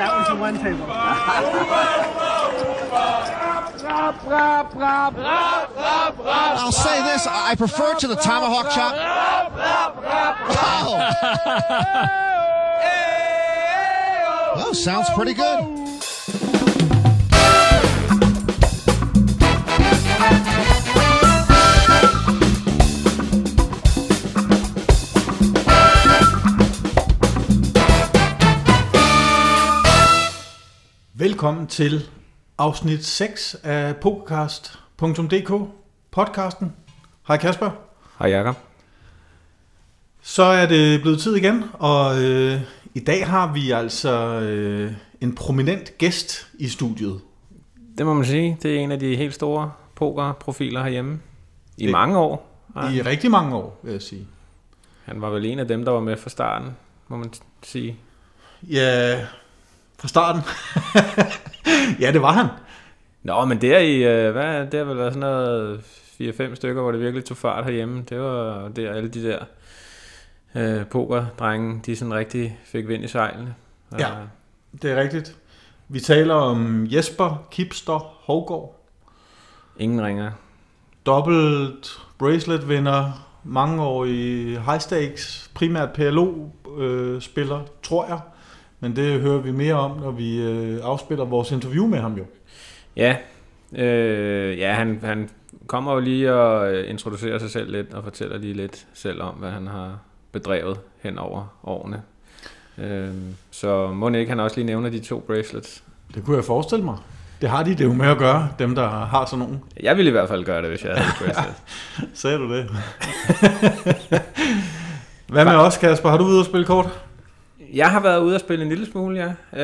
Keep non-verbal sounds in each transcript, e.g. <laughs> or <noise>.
That was the one table. <laughs> I'll say this, I prefer to the tomahawk chop. Oh. oh, sounds pretty good. Velkommen til afsnit 6 af Pokercast.dk, podcasten. Hej Kasper. Hej Jakob. Så er det blevet tid igen, og øh, i dag har vi altså øh, en prominent gæst i studiet. Det må man sige. Det er en af de helt store pokerprofiler herhjemme. I Det- mange år. I Ja. rigtig mange år, vil jeg sige. Han var vel en af dem, der var med fra starten, må man sige. Ja, fra starten. <laughs> ja, det var han. Nå, men der i, øh, hvad, er det har vel været sådan noget 4-5 stykker, hvor det virkelig tog fart herhjemme. Det var der alle de der øh, pokerdrenge, de sådan rigtig fik vind i sejlene. Ja. Det er rigtigt. Vi taler om Jesper Kipster Hovgaard. Ingen ringer. dobbelt bracelet vinder, mangeårig high stakes, primært PLO-spiller, øh, tror jeg. Men det hører vi mere om, når vi øh, afspiller vores interview med ham jo. Ja, øh, ja han, han kommer jo lige og øh, introducerer sig selv lidt og fortæller lige lidt selv om, hvad han har bedrevet hen over årene. Øh, så må ikke han også lige nævne de to bracelets. Det kunne jeg forestille mig. Det har de det jo med at gøre, dem der har sådan nogen. Jeg ville i hvert fald gøre det, hvis jeg havde et bracelet. <laughs> Sagde du det? <laughs> Hvad med os, Kasper? Har du ude at spille kort? Jeg har været ude og spille en lille smule, ja.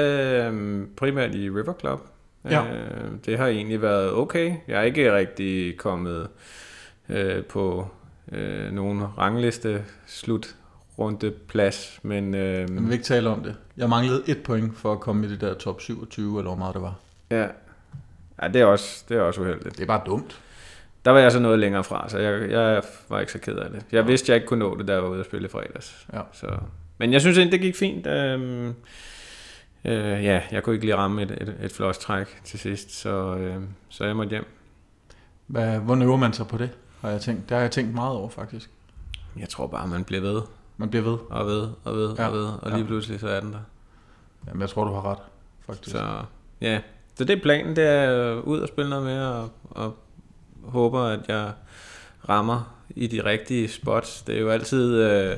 Øh, primært i River Club. Ja. Øh, det har egentlig været okay. Jeg er ikke rigtig kommet øh, på øh, nogen rangliste slutrunde plads, men øh, Jeg vil ikke tale om det. Jeg manglede et point for at komme i det der top 27, eller hvor meget det var. ja. ja, det er også, det er også uheldigt. Det er bare dumt. Der var jeg så noget længere fra, så jeg, jeg var ikke så ked af det. Jeg vidste, jeg ikke kunne nå det, jeg var ude at spille i fredags. Ja. Så, men jeg synes egentlig, det gik fint. Øhm, øh, ja, jeg kunne ikke lige ramme et, et, et flot træk til sidst, så, øh, så jeg måtte hjem. Hvad, hvor øver man sig på det, har jeg tænkt. Det har jeg tænkt meget over, faktisk. Jeg tror bare, man bliver ved Man bliver ved. og ved og ved Ja, og ved, og lige ja. pludselig så er den der. Jamen, jeg tror, du har ret, faktisk. Så ja, så det er planen, det er ud og spille noget mere, og, og håber, at jeg rammer i de rigtige spots. Det er jo altid, øh,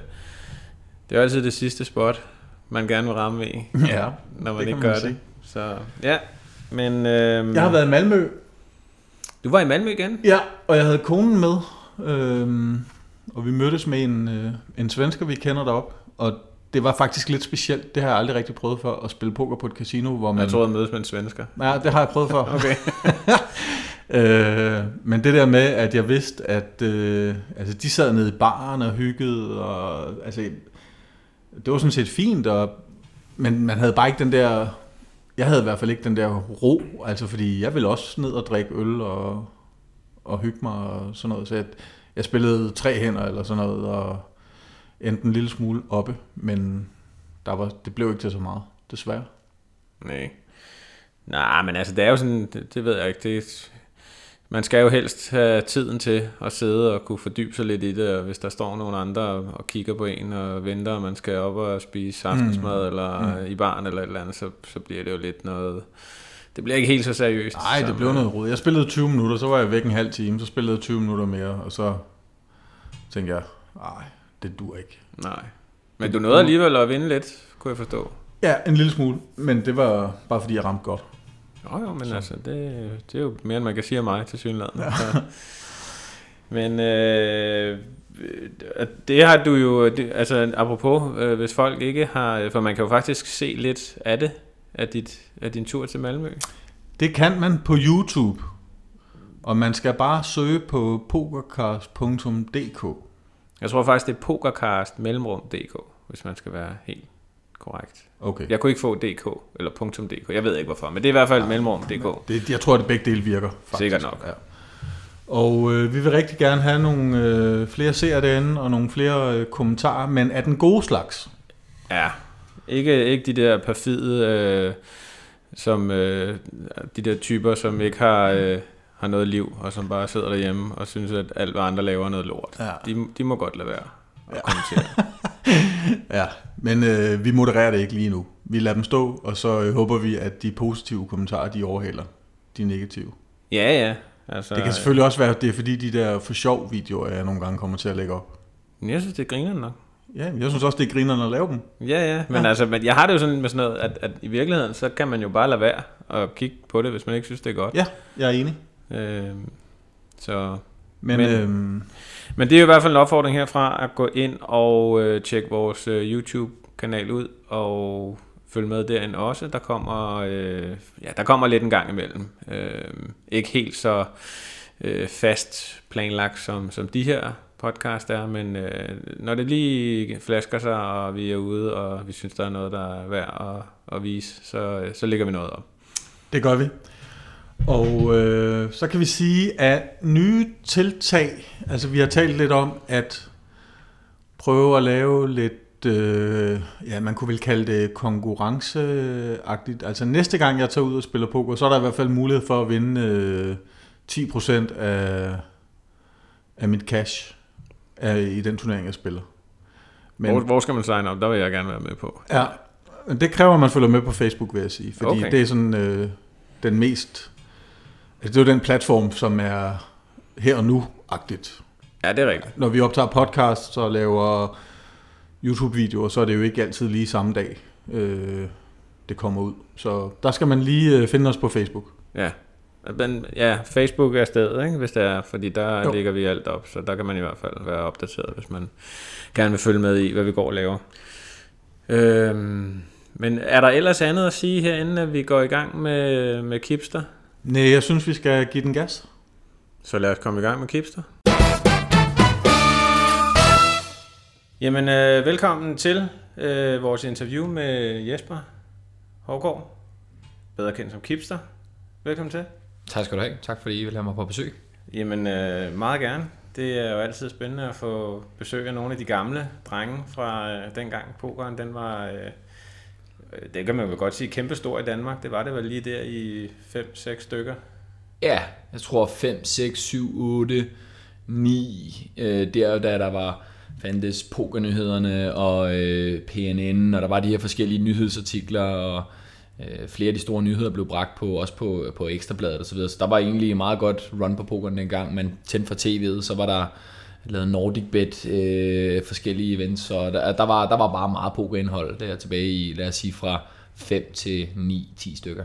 det er jo altid det sidste spot, man gerne vil ramme i, <laughs> Ja, når man det ikke kan man gør det. Så ja, men øh, Jeg har været i Malmø, du var i Malmø igen? ja, og jeg havde konen med, øhm, og vi mødtes med en, øh, en svensker, vi kender derop, og det var faktisk lidt specielt. Det har jeg aldrig rigtig prøvet før, at spille poker på et casino, hvor man... Jeg troede, at mødes med en svensker. Ja, det har jeg prøvet før. <laughs> Okay. <laughs> øh, men det der med, at jeg vidste, at øh, altså, de sad nede i baren og hyggede, og altså, det var sådan set fint, og, men man havde bare ikke den der, jeg havde i hvert fald ikke den der ro, altså fordi jeg ville også ned og drikke øl og, og hygge mig og sådan noget, så jeg, jeg spillede tre hænder eller sådan noget, og endte en lille smule oppe, men der var, det blev ikke til så meget, desværre. Nej. Nej, men altså, det er jo sådan, det, det ved jeg ikke, det, man skal jo helst have tiden til at sidde og kunne fordybe sig lidt i det, og hvis der står nogle andre og, kigger på en og venter, og man skal op og spise aftensmad, mm. eller mm. i baren eller et eller andet, så, så bliver det jo lidt noget, det bliver ikke helt så seriøst. Nej, det blev øh, noget rod. Jeg spillede 20 minutter, så var jeg væk en halv time, så spillede jeg 20 minutter mere, og så tænkte jeg, nej, det dur ikke. Nej. Men du nåede alligevel at vinde lidt, kunne jeg forstå. Ja, en lille smule, men det var bare fordi, jeg ramte godt. Jo, jo, men så. altså, det, det er jo mere, end man kan sige om mig til synligheden. Ja. men øh, det har du jo, det, altså apropos, øh, hvis folk ikke har, for man kan jo faktisk se lidt af det, af, dit, af din tur til Malmø. Det kan man på YouTube, og man skal bare søge på pokercast.dk. Jeg tror faktisk, det er pokercast mellemrum.dk, hvis man skal være helt korrekt. Okay. Jeg kunne ikke få .dk eller .dk, jeg ved ikke hvorfor, men det er i hvert fald mellemrum.dk. Det, jeg tror, at begge dele virker. Faktisk. Sikkert nok. Ja. Og øh, vi vil rigtig gerne have nogle øh, flere seere derinde, og nogle flere øh, kommentarer, men af den gode slags. Ja, Ikke, ikke de der perfide, øh, som øh, de der typer, som ikke har, øh, har noget liv, og som bare sidder derhjemme og synes, at alt, hvad andre laver, er noget lort. Ja. De, de må godt lade være at ja. kommentere. <laughs> Ja, men øh, vi modererer det ikke lige nu. Vi lader dem stå, og så øh, håber vi, at de positive kommentarer, de overhaler de negative. ja, ja. Altså, Det kan selvfølgelig også være, at det er fordi, de der for sjov videoer, jeg nogle gange kommer til at lægge op. øh, Jeg synes, det griner nok. Ja, men jeg synes også, det er grinerne at lave dem. Ja, ja. Men, ja. Altså, men jeg har det jo sådan med sådan noget, at, at i virkeligheden, så kan man jo bare lade være og kigge på det, hvis man ikke synes, det er godt. Ja, jeg er enig. Øh, så Men, Men- men øhm, men det er jo i hvert fald en opfordring herfra at gå ind og øh, tjekke vores øh, YouTube-kanal ud og følge med derinde også. Der kommer, øh, ja, der kommer lidt en gang imellem. Øh, ikke helt så øh, fast planlagt som, som de her podcast er, men øh, når det lige flasker sig, og vi er ude, og vi synes, der er noget, der er værd at, at vise, så, øh, så lægger vi noget op. det gør vi. Og øh, så kan vi sige, at nye tiltag, altså vi har talt lidt om, at prøve at lave lidt, øh, ja man kunne vel kalde det konkurrenceagtigt. Altså næste gang jeg tager ud og spiller poker, så er der i hvert fald mulighed for at vinde øh, 10% af, af mit cash af, i den turnering, jeg spiller. Men, hvor, hvor skal man signe op? Der vil jeg gerne være med på. Ja, det kræver, at man følger med på Facebook, vil jeg sige. Fordi okay. det er sådan øh, den mest... Det er jo den platform, som er her og nu-agtigt. Ja, det er rigtigt. Når vi optager podcast og laver YouTube-videoer, så er det jo ikke altid lige samme dag, øh, det kommer ud. Så der skal man lige øh, finde os på Facebook. Ja. Men, ja, Facebook er stedet, ikke? hvis det er, fordi der jo. Lægger vi alt op, så der kan man i hvert fald være opdateret, hvis man gerne vil følge med i, hvad vi går og laver. Øhm, men er der ellers andet at sige herinde, at vi går i gang med, med Kipster? Nej, jeg synes, vi skal give den gas. Så lad os komme i gang med Kipster. Jamen, øh, velkommen til øh, vores interview med Jesper Hårgaard, bedre kendt som Kipster. Velkommen til. Tak skal du have. Tak fordi I vil have mig på besøg. Jamen, øh, meget gerne. Det er jo altid spændende at få besøg af nogle af de gamle drenge fra øh, dengang pokeren, den var, øh, Øh, det kan man vel godt sige, kæmpestor i Danmark. Det var det vel lige der i 5-6 stykker. Ja, jeg tror 5, 6, 7, 8, 9, øh, der da der var fandtes pokernyhederne og øh, PNN, og der var de her forskellige nyhedsartikler, og øh, flere af de store nyheder blev bragt på, også på, på Ekstrabladet og så videre. Så der var egentlig meget godt run på pokeren dengang, men tændt for tv'et, så var der lavet Nordic Bet, øh, forskellige events, og der, der, var, der var bare meget pokerindhold der tilbage i, lad os sige, fra 5 til 9-10 stykker.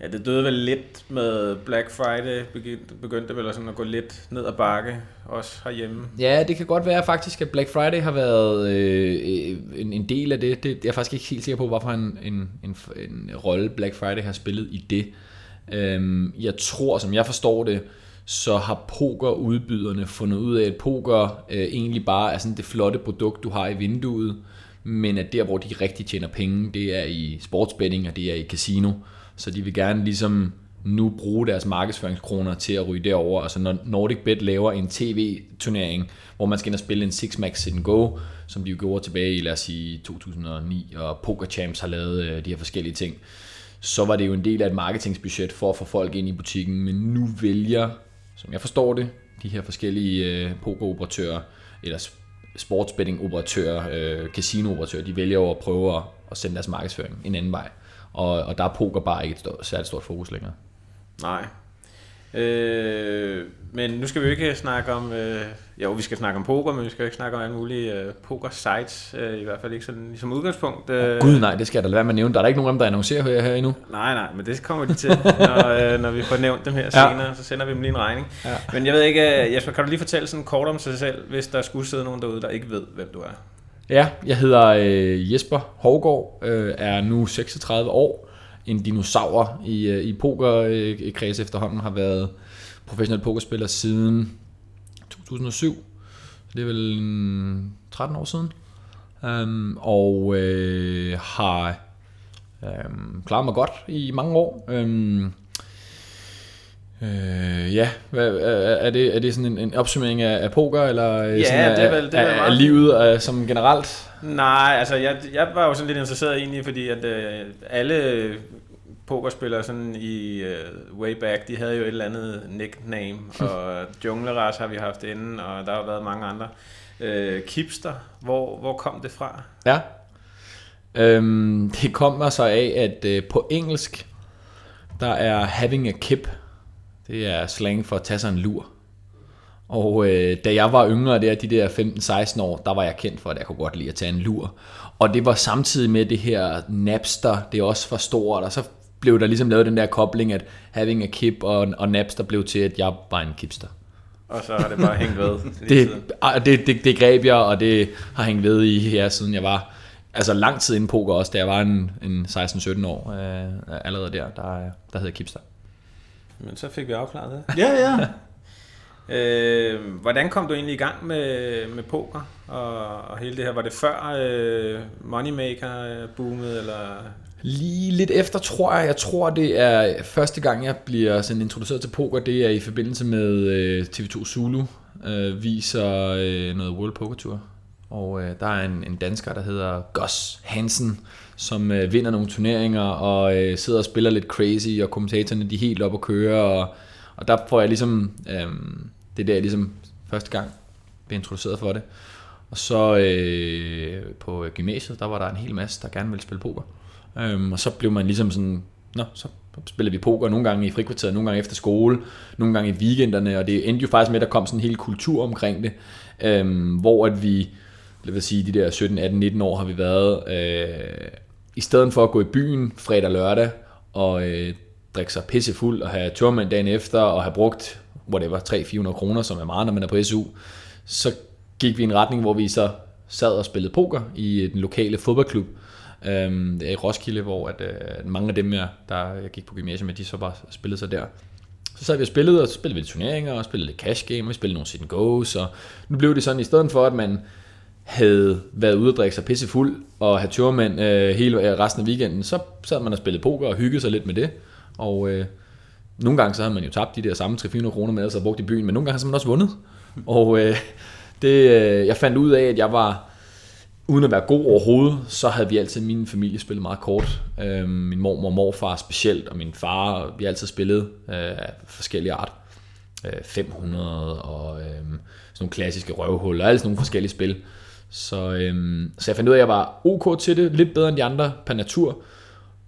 Ja, det døde vel lidt med Black Friday, begyndte, begyndte vel sådan at gå lidt ned ad bakke, også herhjemme. Ja, det kan godt være faktisk, at Black Friday har været øh, en, en del af det. det. Jeg er faktisk ikke helt sikker på, hvorfor en, en, en, en rolle Black Friday har spillet i det. Øhm, jeg tror, som jeg forstår det, så har pokerudbyderne fundet ud af, at poker øh, egentlig bare er sådan det flotte produkt, du har i vinduet, men at der, hvor de rigtig tjener penge, det er i sportsbetting, og det er i casino. Så de vil gerne ligesom nu bruge deres markedsføringskroner til at ryge derover. Altså når Nordic Bet laver en tv-turnering, hvor man skal ind og spille en Six Max Sit and Go, som de jo gjorde tilbage i, lad os sige, 2009, og Poker Champs har lavet øh, de her forskellige ting, så var det jo en del af et marketingsbudget for at få folk ind i butikken, men nu vælger, som jeg forstår det, de her forskellige øh, pokeroperatører, eller sportsbetting-operatører, øh, casino-operatører, de vælger jo at prøve at, at sende deres markedsføring en anden vej. Og, og der er poker bare ikke et stort, særligt stort fokus længere. Nej. Øh, men nu skal vi jo ikke snakke om, øh, jo vi skal snakke om poker, men vi skal jo ikke snakke om alle mulige øh, poker sites, øh, i hvert fald ikke sådan som udgangspunkt. Øh, Gud nej, det skal jeg da lade være med at nævne. Der er der ikke nogen af dem, der annoncerer her, her endnu. Nej, nej, men det kommer de til, når, <laughs> øh, når vi får nævnt dem her Ja. senere, så sender vi dem lige en regning. Ja. Men jeg ved ikke, øh, Jesper, kan du lige fortælle sådan kort om sig selv, hvis der skulle sidde nogen derude, der ikke ved, hvem du er? Ja, jeg hedder øh, Jesper Hovgaard, øh, er nu 36 år, en dinosaur i, øh, i pokerkreds efterhånden, har været professionel pokerspiller siden 2007, så det er vel mm, 13 år siden, um, og øh, har um, klaret mig godt i mange år. Um, Øh, ja, hvad, er, det, er det sådan en, en opsummering af, af poker, eller øh, Ja, sådan det er vel- det er af, af livet øh, som generelt? Nej, altså jeg, jeg var jo sådan lidt interesseret egentlig, fordi at øh, alle pokerspillere sådan i uh, way back, de havde jo et eller andet nickname, <laughs> og Jungleras har vi haft inden, og der har været mange andre. Øh, Kipster, hvor, hvor kom det fra? Ja. Øhm, det kommer så af, at øh, på engelsk, der er having a kip, det er slang for at tage sig en lur. Og øh, da jeg var yngre, der de der 15-16 år, der var jeg kendt for, at jeg kunne godt lide at tage en lur. Og det var samtidig med det her Napster, det er også for stort, og så blev der ligesom lavet den der kobling, at having a kip og, og Napster blev til, at jeg var en kipster. Og så har det bare hængt ved. Det, ah, det, det, det greb jeg, og det har hængt ved i, ja, siden jeg var, altså lang tid inden poker også, da jeg var en, en 16-17 år, øh, allerede der, der, der hed jeg Kipster. Men så fik vi afklaret det. Ja, ja. Øh, hvordan kom du egentlig i gang med, med poker og, og hele det her? Var det før øh, Moneymaker-boomet, øh, eller... Lige lidt efter, tror jeg, jeg tror det er første gang, jeg bliver sådan introduceret til poker, det er i forbindelse med øh, TV2 Zulu, øh, viser øh, noget World Poker Tour. Og øh, der er en, en dansker, der hedder Gus Hansen, som øh, vinder nogle turneringer og øh, sidder og spiller lidt crazy, og kommentatorerne de er helt op at køre, og, og der får jeg ligesom, øh, det er der jeg ligesom første gang blev introduceret for det. Og så øh, på gymnasiet, der var der en hel masse, der gerne ville spille poker. Øhm, og så blev man ligesom sådan, nå, så spiller vi poker nogle gange i frikvarteret, nogle gange efter skole, nogle gange i weekenderne, og det endte jo faktisk med, at der kom sådan en hel kultur omkring det, øhm, hvor at vi, lad os sige, de der 17, 18, 19 år har vi været, øh, i stedet for at gå i byen fredag og lørdag, og øh, drikke sig pissefuld, og have tørmand dagen efter, og have brugt, whatever, 300-400 kroner, som er meget, når man er på SU, så gik vi i en retning, hvor vi så sad og spillede poker i øh, den lokale fodboldklub, øhm, i Roskilde, hvor at, øh, mange af dem, jeg, der jeg gik på gymnasiet med, de så bare spillede sig der. Så sad vi og spillede, og så spillede vi lidt turneringer, og spillede lidt cash game, og vi spillede nogle sit and goes, og nu blev det sådan, i stedet for, at man havde været ude og drikke sig pisse fuld, og have tørmænd øh, hele øh, resten af weekenden, så sad man og spillede poker og hyggede sig lidt med det, og øh, nogle gange så havde man jo tabt de der samme 300-400 kroner, med, ellers havde brugt i byen, men nogle gange så havde man også vundet. Og øh, det, øh, jeg fandt ud af, at jeg var, uden at være god overhovedet, så havde vi altid, min familie spillet meget kort. Øh, min mor og morfar specielt, og min far, vi har altid spillet øh, af forskellige art. Øh, 500 og øh, sådan nogle klassiske røvhuller, og alle sådan nogle forskellige spil. Så, øh, så jeg fandt ud af, at jeg var ok til det, lidt bedre end de andre per natur.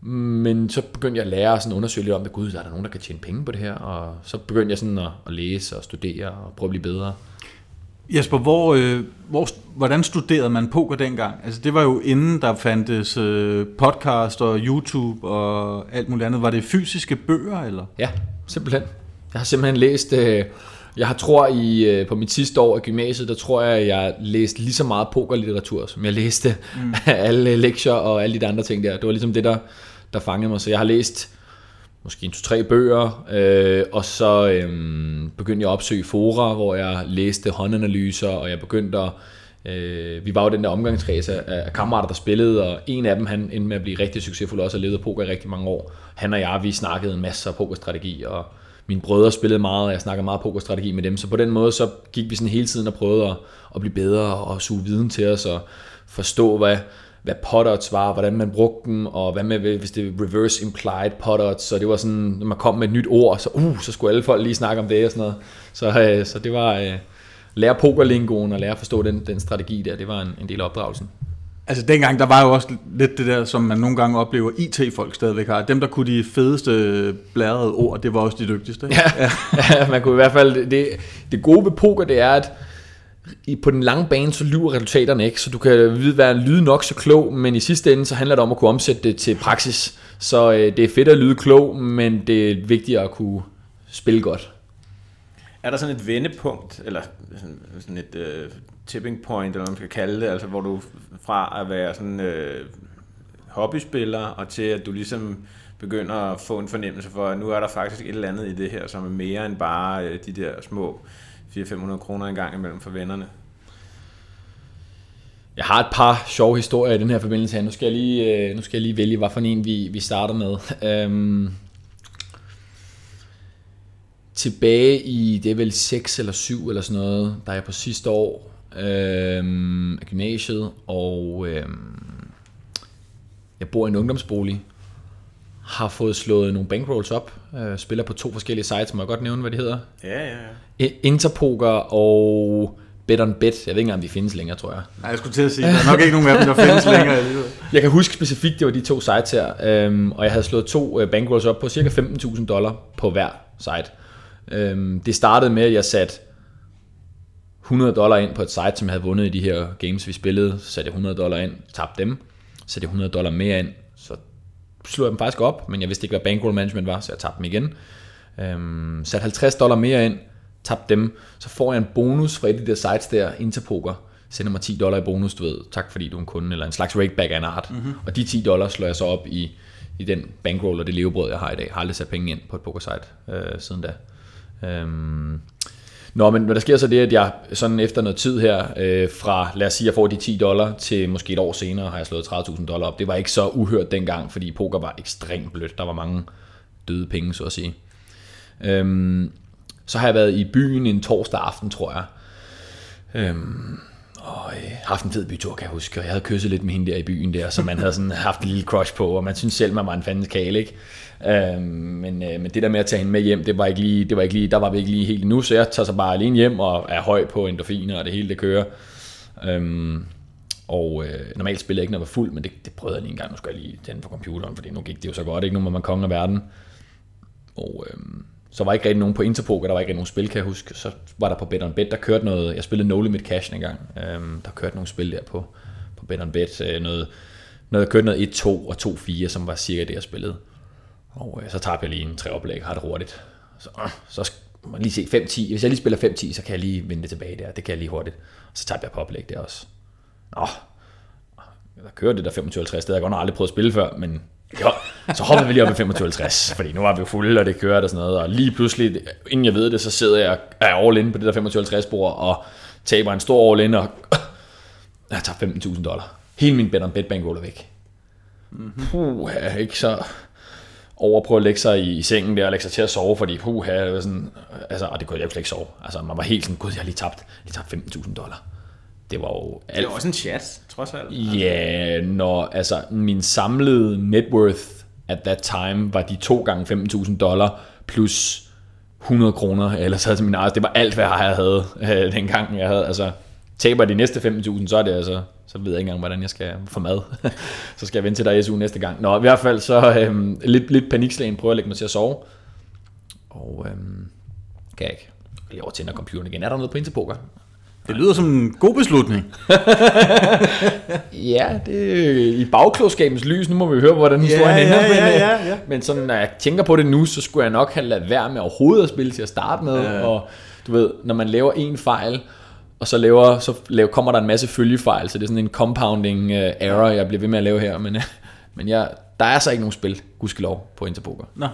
Men så begyndte jeg at lære sådan undersøge lidt om det. Gud, der er der nogen, der kan tjene penge på det her. Og så begyndte jeg sådan at, at læse og studere og prøve at blive bedre. Jesper, hvor, øh, hvor, hvordan studerede man poker dengang? Altså det var jo inden der fandtes øh, podcast og YouTube og alt muligt andet. Var det fysiske bøger, eller? Ja, simpelthen. Jeg har simpelthen læst... Øh, jeg har tror i øh, på mit sidste år i gymnasiet, der tror jeg, jeg læste lige så meget pokerlitteratur, som jeg læste mm. <laughs> alle lektier og alle de andre ting der. Det var ligesom det, der, der fangede mig. Så jeg har læst måske en to-tre bøger, øh, og så øh, begyndte jeg at opsøge fora, hvor jeg læste håndanalyser, og jeg begyndte at Øh, vi var jo den der omgangskreds af, af kammerater, der spillede, og en af dem, han endte med at blive rigtig succesfuld, også og levede poker i rigtig mange år. Han og jeg, vi snakkede en masse af pokerstrategi, og mine brødre spillede meget, og jeg snakkede meget pokerstrategi med dem, så på den måde, så gik vi sådan hele tiden og prøvede at, at blive bedre, og suge viden til os, og forstå, hvad, hvad pot odds var, hvordan man brugte dem, og hvad med, hvis det er reverse implied pot odds, så det var sådan, når man kom med et nyt ord, så, uh, så skulle alle folk lige snakke om det og sådan noget. Så, øh, så det var, øh, lære pokerlingoen og lære at forstå den, den strategi der, det var en, en del af opdragelsen. Altså dengang, der var jo også lidt det der, som man nogle gange oplever, IT-folk stadigvæk har. Dem, der kunne de fedeste blærede ord, det var også de dygtigste. Ikke? Ja, ja. <laughs> man kunne i hvert fald, det, det gode ved poker, det er, at i, på den lange bane, så lyver resultaterne ikke, så du kan vide, være lyde nok så klog, men i sidste ende, så handler det om at kunne omsætte det til praksis. Så øh, det er fedt at lyde klog, men det er vigtigere at kunne spille godt. Er der sådan et vendepunkt, eller sådan, sådan et øh, tipping point, eller hvad man skal kalde det, altså hvor du fra at være sådan øh, hobbyspiller, og til at du ligesom begynder at få en fornemmelse for, at nu er der faktisk et eller andet i det her, som er mere end bare øh, de der små 400-500 kroner en gang imellem for vennerne? Jeg har et par sjove historier i den her forbindelse her. Nu skal jeg lige, øh, nu skal jeg lige vælge, hvad for en vi, vi starter med. Øhm, tilbage i, det er vel 6 eller 7 eller sådan noget, der er jeg på sidste år øhm, af gymnasiet, og øhm, jeg bor i en ungdomsbolig, har fået slået nogle bankrolls op, øh, spiller på to forskellige sites, må jeg godt nævne, hvad de hedder? Ja, ja, ja. Interpoker og Bet on Bet. Jeg ved ikke engang, om de findes længere, tror jeg. Nej, jeg skulle til at sige, der er nok ikke nogen af dem, der findes <laughs> længere. Jeg kan huske specifikt, det var de to sites her, øhm, og jeg havde slået to øh, bankrolls op på cirka 15.000 dollar på hver site. Øhm, det startede med, at jeg satte 100 dollar ind på et site, som jeg havde vundet i de her games, vi spillede. Så satte jeg 100 dollar ind, tabte dem. Så satte jeg 100 dollar mere ind, slog jeg dem faktisk op, men jeg vidste ikke, hvad bankroll management var, så jeg tabte dem igen. Øhm, satte 50 dollar mere ind, tabte dem, så får jeg en bonus fra et af de der sites der, Interpoker, sender mig 10 dollar i bonus, du ved, tak fordi du er en kunde, eller en slags rakeback af en art. Mm-hmm. Og de 10 dollar slår jeg så op i, i den bankroll og det levebrød, jeg har i dag. Jeg har aldrig sat penge ind på et pokersite øh, siden da. Øhm, Nå, men der sker så det, at jeg sådan efter noget tid her, øh, fra lad os sige, jeg får de 10 dollar, til måske et år senere har jeg slået 30.000 dollar op. Det var ikke så uhørt dengang, fordi poker var ekstremt blødt. Der var mange døde penge, så at sige. Øhm, så har jeg været i byen en torsdag aften, tror jeg. Øhm, og øh, haft en fed bytur, kan jeg huske. Og jeg havde kysset lidt med hende der i byen der, så man havde sådan haft en lille crush på, og man synes selv, man var en fandens kale, ikke? Øh, men, øh, men det der med at tage hende med hjem, det var ikke lige, det var ikke lige, der var vi ikke lige helt nu, så jeg tager så bare alene hjem og er høj på endorfiner, og det hele det kører. Øhm, og øh, normalt spiller jeg ikke, når jeg var fuld, men det, det prøvede jeg lige en gang. Nu skal jeg lige tænde på computeren, fordi nu gik det jo så godt, ikke? Nu må man konge af verden. Og øh, så var ikke rigtig nogen på Interpoker, der var ikke rigtig nogen spil, kan jeg huske. Så var der på Bet on Bet, der kørte noget, jeg spillede No Limit Cash en gang. Øhm, der kørte nogle spil der på, på Bet on Bet. Øh, noget, noget, jeg kørte noget 1-2 og 2-4, som var cirka det, jeg spillede. Og øh, så tabte jeg lige en tre oplæg, har det hurtigt. Så, øh, så skal man lige se 5-10. Hvis jeg lige spiller 5-10, så kan jeg lige vinde det tilbage der. Det kan jeg lige hurtigt. Og så tabte jeg på oplæg der også. Nå, der kørte det der 25-50, det havde jeg godt nok aldrig prøvet at spille før, men jo, så hoppede vi lige op i 25-50, fordi nu var vi jo fulde, og det kørte og sådan noget, og lige pludselig, inden jeg ved det, så sidder jeg er all in på det der 25-50 bord, og taber en stor all in, og <clears throat> jeg tager 15.000 dollar. Hele min bet on bet bankroll er væk. Puh, jeg er ikke så over på at lægge sig i, i sengen der og lægge sig til at sove, fordi puh, det var sådan, altså, og det kunne jeg jo slet ikke sove. Altså, man var helt sådan, gud, jeg har lige tabt, lige tabt 15.000 dollar. Det var jo Det alt er også en chat, trods alt. Ja, når altså min samlede net worth at that time var de to gange 15.000 dollar plus 100 kroner, eller så havde min eget, det var alt, hvad jeg havde øh, dengang jeg havde, altså taber de næste 15.000, så er det altså, så ved jeg ikke engang, hvordan jeg skal få mad. <laughs> så skal jeg vente til der SU næste gang. Nå, i hvert fald så øhm, lidt, lidt panikslagen, prøver at lægge mig til at sove. Og øhm, kan jeg ikke. Lige over tænder computeren igen. Er der noget på Interpoker? Det lyder som en god beslutning. Ja, det er i bagklogskabens lys. Nu må vi høre, hvordan historien Ja, ender. ja, men, ja, øh, ja, ja. men sådan, når jeg tænker på det nu, så skulle jeg nok have lavet være med overhovedet at spille til at starte med. Ja. Og du ved, når man laver en fejl, og så, laver, så laver, kommer der en masse følgefejl, så det er sådan en compounding uh, error, jeg bliver ved med at lave her. Men, øh, men jeg, der er så ikke nogen spil, gudskelov, på Interpoker. Nå.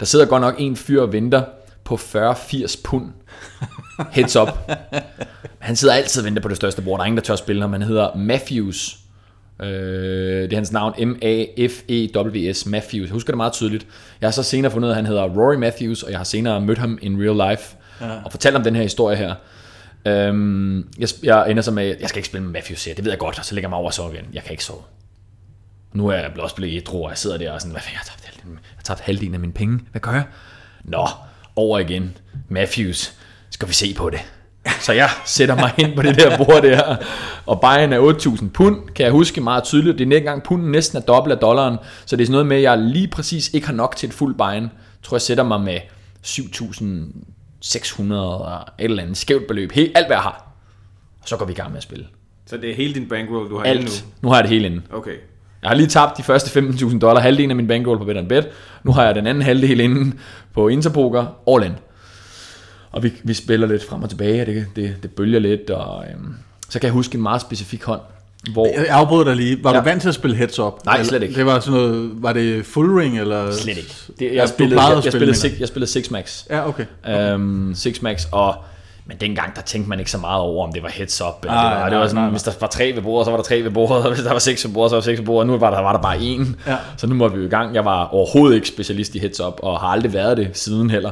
Der sidder godt nok en fyr og venter på 40-80 pund. Heads up. Han sidder altid og venter på det største bord. Der er ingen, der tør spille ham. Han hedder Matthews. Øh, det er hans navn, M-A-F-E-W-S, Matthews. Jeg husker det meget tydeligt. Jeg har så senere fundet at han hedder Rory Matthews, og jeg har senere mødt ham in real life, ja. og fortalt om den her historie her. Øhm, jeg, jeg ender så med, jeg skal ikke spille med Matthews her, det ved jeg godt, og så lægger jeg mig over og sover igen. Jeg kan ikke sove. Nu er jeg også blevet ædru, og jeg sidder der og sådan, hvad fanden, jeg har tabt halvdelen, jeg har tabt halvdelen af mine penge. Hvad gør jeg? Nå, over igen. Matthews, skal vi se på det. Så jeg sætter mig ind på det der bord der, og buyen er 8.000 pund, kan jeg huske meget tydeligt. Det er ikke engang punden næsten er dobbelt af dollaren, så det er sådan noget med, at jeg lige præcis ikke har nok til et fuld. Jeg tror, jeg sætter mig med 7.600 og et eller andet skævt beløb. Helt, alt hvad jeg har. Og så går vi i gang med at spille. Så det er hele din bankroll, du har Alt. Nu har jeg det hele inde. nu? Okay. Jeg har lige tabt de første 15.000 dollar, halvdelen af min bankroll på Bet Bet. Nu har jeg den anden halvdel inde på Interpoker, all in. Og vi, vi spiller lidt frem og tilbage, og det, det, det bølger lidt, og øhm, så kan jeg huske en meget specifik hånd, hvor... Jeg afbryder dig lige. Var Ja. du vant til at spille heads up? Nej, slet ikke. Det var sådan noget, var det full ring eller? Slet ikke. Det, jeg, spillede, plejede jeg, at jeg, spille, spillede, six, jeg spillede Six Max. Ja, okay. Øhm, Six Max, og men dengang, der tænkte man ikke så meget over, om det var heads up, eller Nej, det var, det nej, var sådan, nej, nej. hvis der var tre ved bordet, så var der tre ved bordet, og <laughs> hvis der var seks ved bordet, så var der seks ved bordet, og nu var der, var der bare én. Ja. Så nu må vi jo i gang. Jeg var overhovedet ikke specialist i heads up, og har aldrig været det siden heller.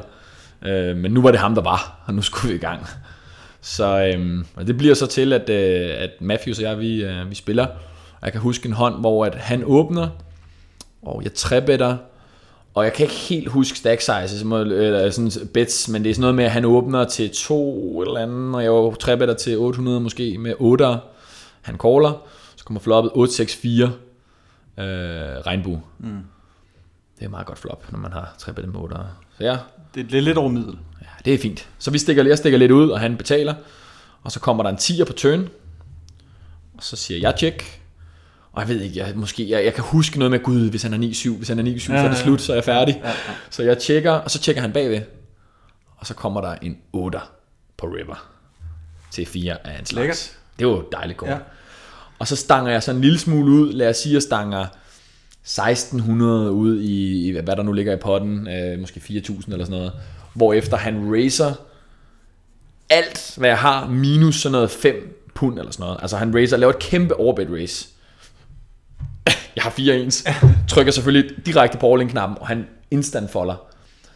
Øh, men nu var det ham, der var, og nu skulle vi i gang. Så øhm, og det bliver så til, at, øh, at Matthews og jeg, vi, øh, vi spiller. Jeg kan huske en hånd, hvor at han åbner, og jeg trebetter, og jeg kan ikke helt huske stack sizes, eller sådan bets, men det er sådan noget med, at han åbner til 2 eller andet, og jeg var trebetter til 800 måske med 8. Han caller, så kommer floppet 864 øh, regnbue. Mm. Det er meget godt flop, når man har trebettet med 8. Så ja. Det, det er lidt over middel. Ja, det er fint. Så vi stikker, jeg stikker lidt ud, og han betaler. Og så kommer der en 10'er på turn. Og så siger jeg check. Og jeg ved ikke, jeg, måske, jeg, jeg kan huske noget med, gud, hvis han er 9-7, hvis han er 9-7, ja, så er det slut, så er jeg færdig. Ja, ja. Så jeg tjekker, og så tjekker han bagved. Og så kommer der en 8 på river. Til 4 af slags. Lækkert. Det var dejligt godt. Ja. Og så stanger jeg så en lille smule ud. Lad os sige, jeg stanger 1600 ud i, hvad der nu ligger i potten. Øh, måske 4000 eller sådan noget. Hvor efter han racer alt, hvad jeg har, minus sådan noget 5 pund eller sådan noget. Altså han racer, laver et kæmpe overbet race. Jeg har fire ens. Trykker selvfølgelig direkte på all-in-knappen, og han instant folder.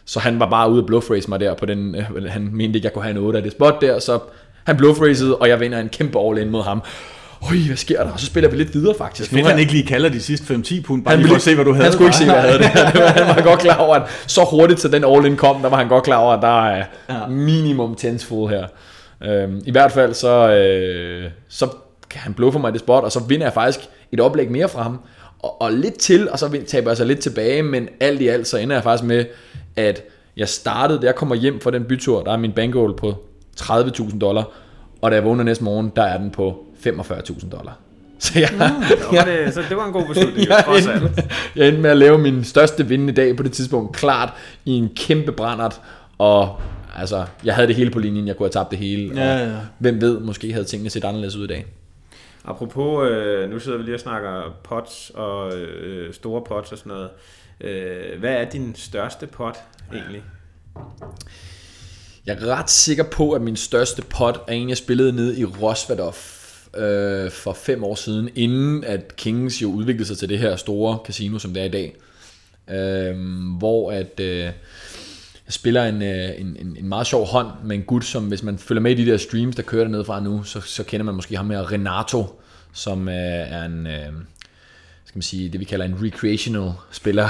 Så han var bare ude og bluff race mig der på den, øh, han mente ikke, jeg kunne have en 8 af det spot der, så han bluff racede, og jeg vinder en kæmpe all-in mod ham. Øj, hvad sker der? Og så spiller vi lidt videre faktisk. Nu han ikke lige kalder de sidste 5-10 pund, bare han lige for at se, hvad du havde. Han skulle ikke se, hvad jeg havde. <laughs> Det. han var godt klar over, at så hurtigt til den all-in kom, der var han godt klar over, at der er ja. minimum full her. Øhm, I hvert fald så, øh, så kan han bluffe mig det spot, og så vinder jeg faktisk et oplæg mere fra ham. Og, og lidt til, og så taber jeg så lidt tilbage, men alt i alt, så ender jeg faktisk med, at jeg startede, da jeg kommer hjem fra den bytur, der er min bankroll på 30.000 dollar, og da jeg vågner næste morgen, der er den på 45.000 dollar. <laughs> Så, jeg, mm, ja, det, så det var en god beslutning. <laughs> jeg, endte, jeg endte med at lave min største vindende dag på det tidspunkt, klart i en kæmpe brændert, og altså, jeg havde det hele på linjen, jeg kunne have tabt det hele, ja, ja. hvem ved, måske havde tingene set anderledes ud i dag. Apropos, øh, nu sidder vi lige og snakker pots og øh, store pots og sådan noget. Øh, hvad er din største pot egentlig? Jeg er ret sikker på, at min største pot er en, jeg spillede ned i Rosvadov øh, for fem år siden, inden at Kings jo udviklede sig til det her store casino, som det er i dag. Øh, hvor at... Øh, spiller en, øh, en, en, en meget sjov hånd med en gut, som hvis man følger med i de der streams, der kører dernede fra nu, så, så kender man måske ham med Renato, som øh, er en, øh, skal man sige, det vi kalder en recreational spiller.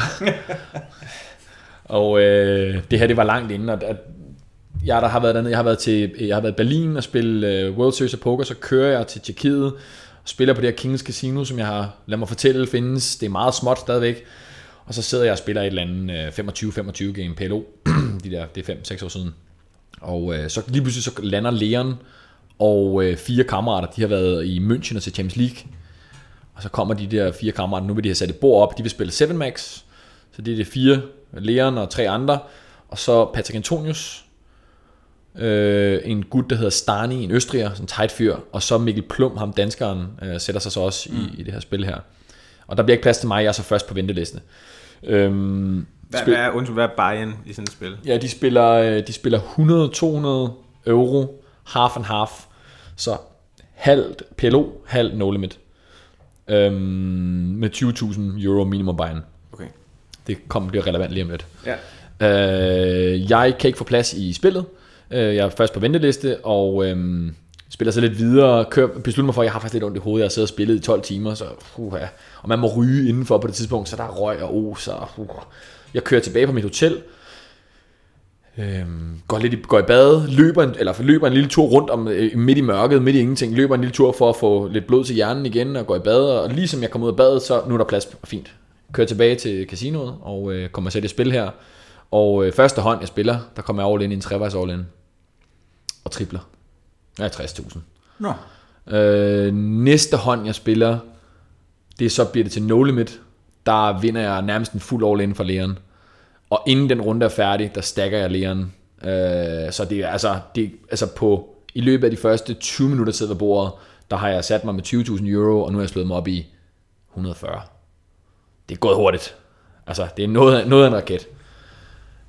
<laughs> og øh, det her, det var langt inden, og at jeg der har været dernede, jeg har været til, jeg har været i Berlin og spille øh, World Series of Poker, så kører jeg til Tjekkiet og spiller på det her Kings Casino, som jeg har, lad mig fortælle, findes. Det er meget småt stadigvæk. Og så sidder jeg og spiller et eller andet 25-25 øh, game PLO, <clears throat> de der, det er 5-6 år siden. Og øh, så lige pludselig så lander Leon og øh, fire kammerater, de har været i München og til Champions League. Og så kommer de der fire kammerater, nu vil de have sat et bord op, de vil spille 7 max. Så det er det fire, Leon og tre andre. Og så Patrick Antonius, øh, en gut, der hedder Stani, en østriger, sådan en tight fyr, og så Mikkel Plum, ham danskeren, øh, sætter sig så også mm. i, i det her spil her. Og der bliver ikke plads til mig, jeg er så først på venteliste. Øhm, hvad, spil- hvad, er, undskyld, hvad er buy i sådan et spil? Ja, de spiller, øh, de spiller 100-200 euro, half and half, så halvt PLO, halvt no limit. Øhm, med 20.000 euro minimum buy Okay. Det kommer bliver relevant lige om lidt. Ja. Øh, jeg kan ikke få plads i spillet. Øh, jeg er først på venteliste, og øhm, spiller så lidt videre, kører, beslutter mig for, at jeg har faktisk lidt ondt i hovedet, jeg har siddet og spillet i 12 timer, så uh, ja. og man må ryge indenfor på det tidspunkt, så der er røg og os, og uh. jeg kører tilbage på mit hotel, øhm, går, lidt i, går i bad, løber en, eller løber en lille tur rundt om, øh, midt i mørket, midt i ingenting, løber en lille tur for at få lidt blod til hjernen igen, og går i bad, og lige som jeg kommer ud af badet, så nu er der plads, fint. Kører tilbage til casinoet, og øh, kommer til det spil her, og øh, første hånd jeg spiller, der kommer jeg all in i en trevejs all in, og tripler. Ja, 60.000. Nå. Øh, næste hånd, jeg spiller, det så bliver det til no limit. Der vinder jeg nærmest en fuld all in for læren. Og inden den runde er færdig, der stacker jeg læren. Øh, så det er altså, det, altså på, i løbet af de første 20 minutter sidder ved bordet, der har jeg sat mig med 20.000 euro, og nu har jeg slået mig op i 140. Det er gået hurtigt. Altså, det er noget, noget af en raket.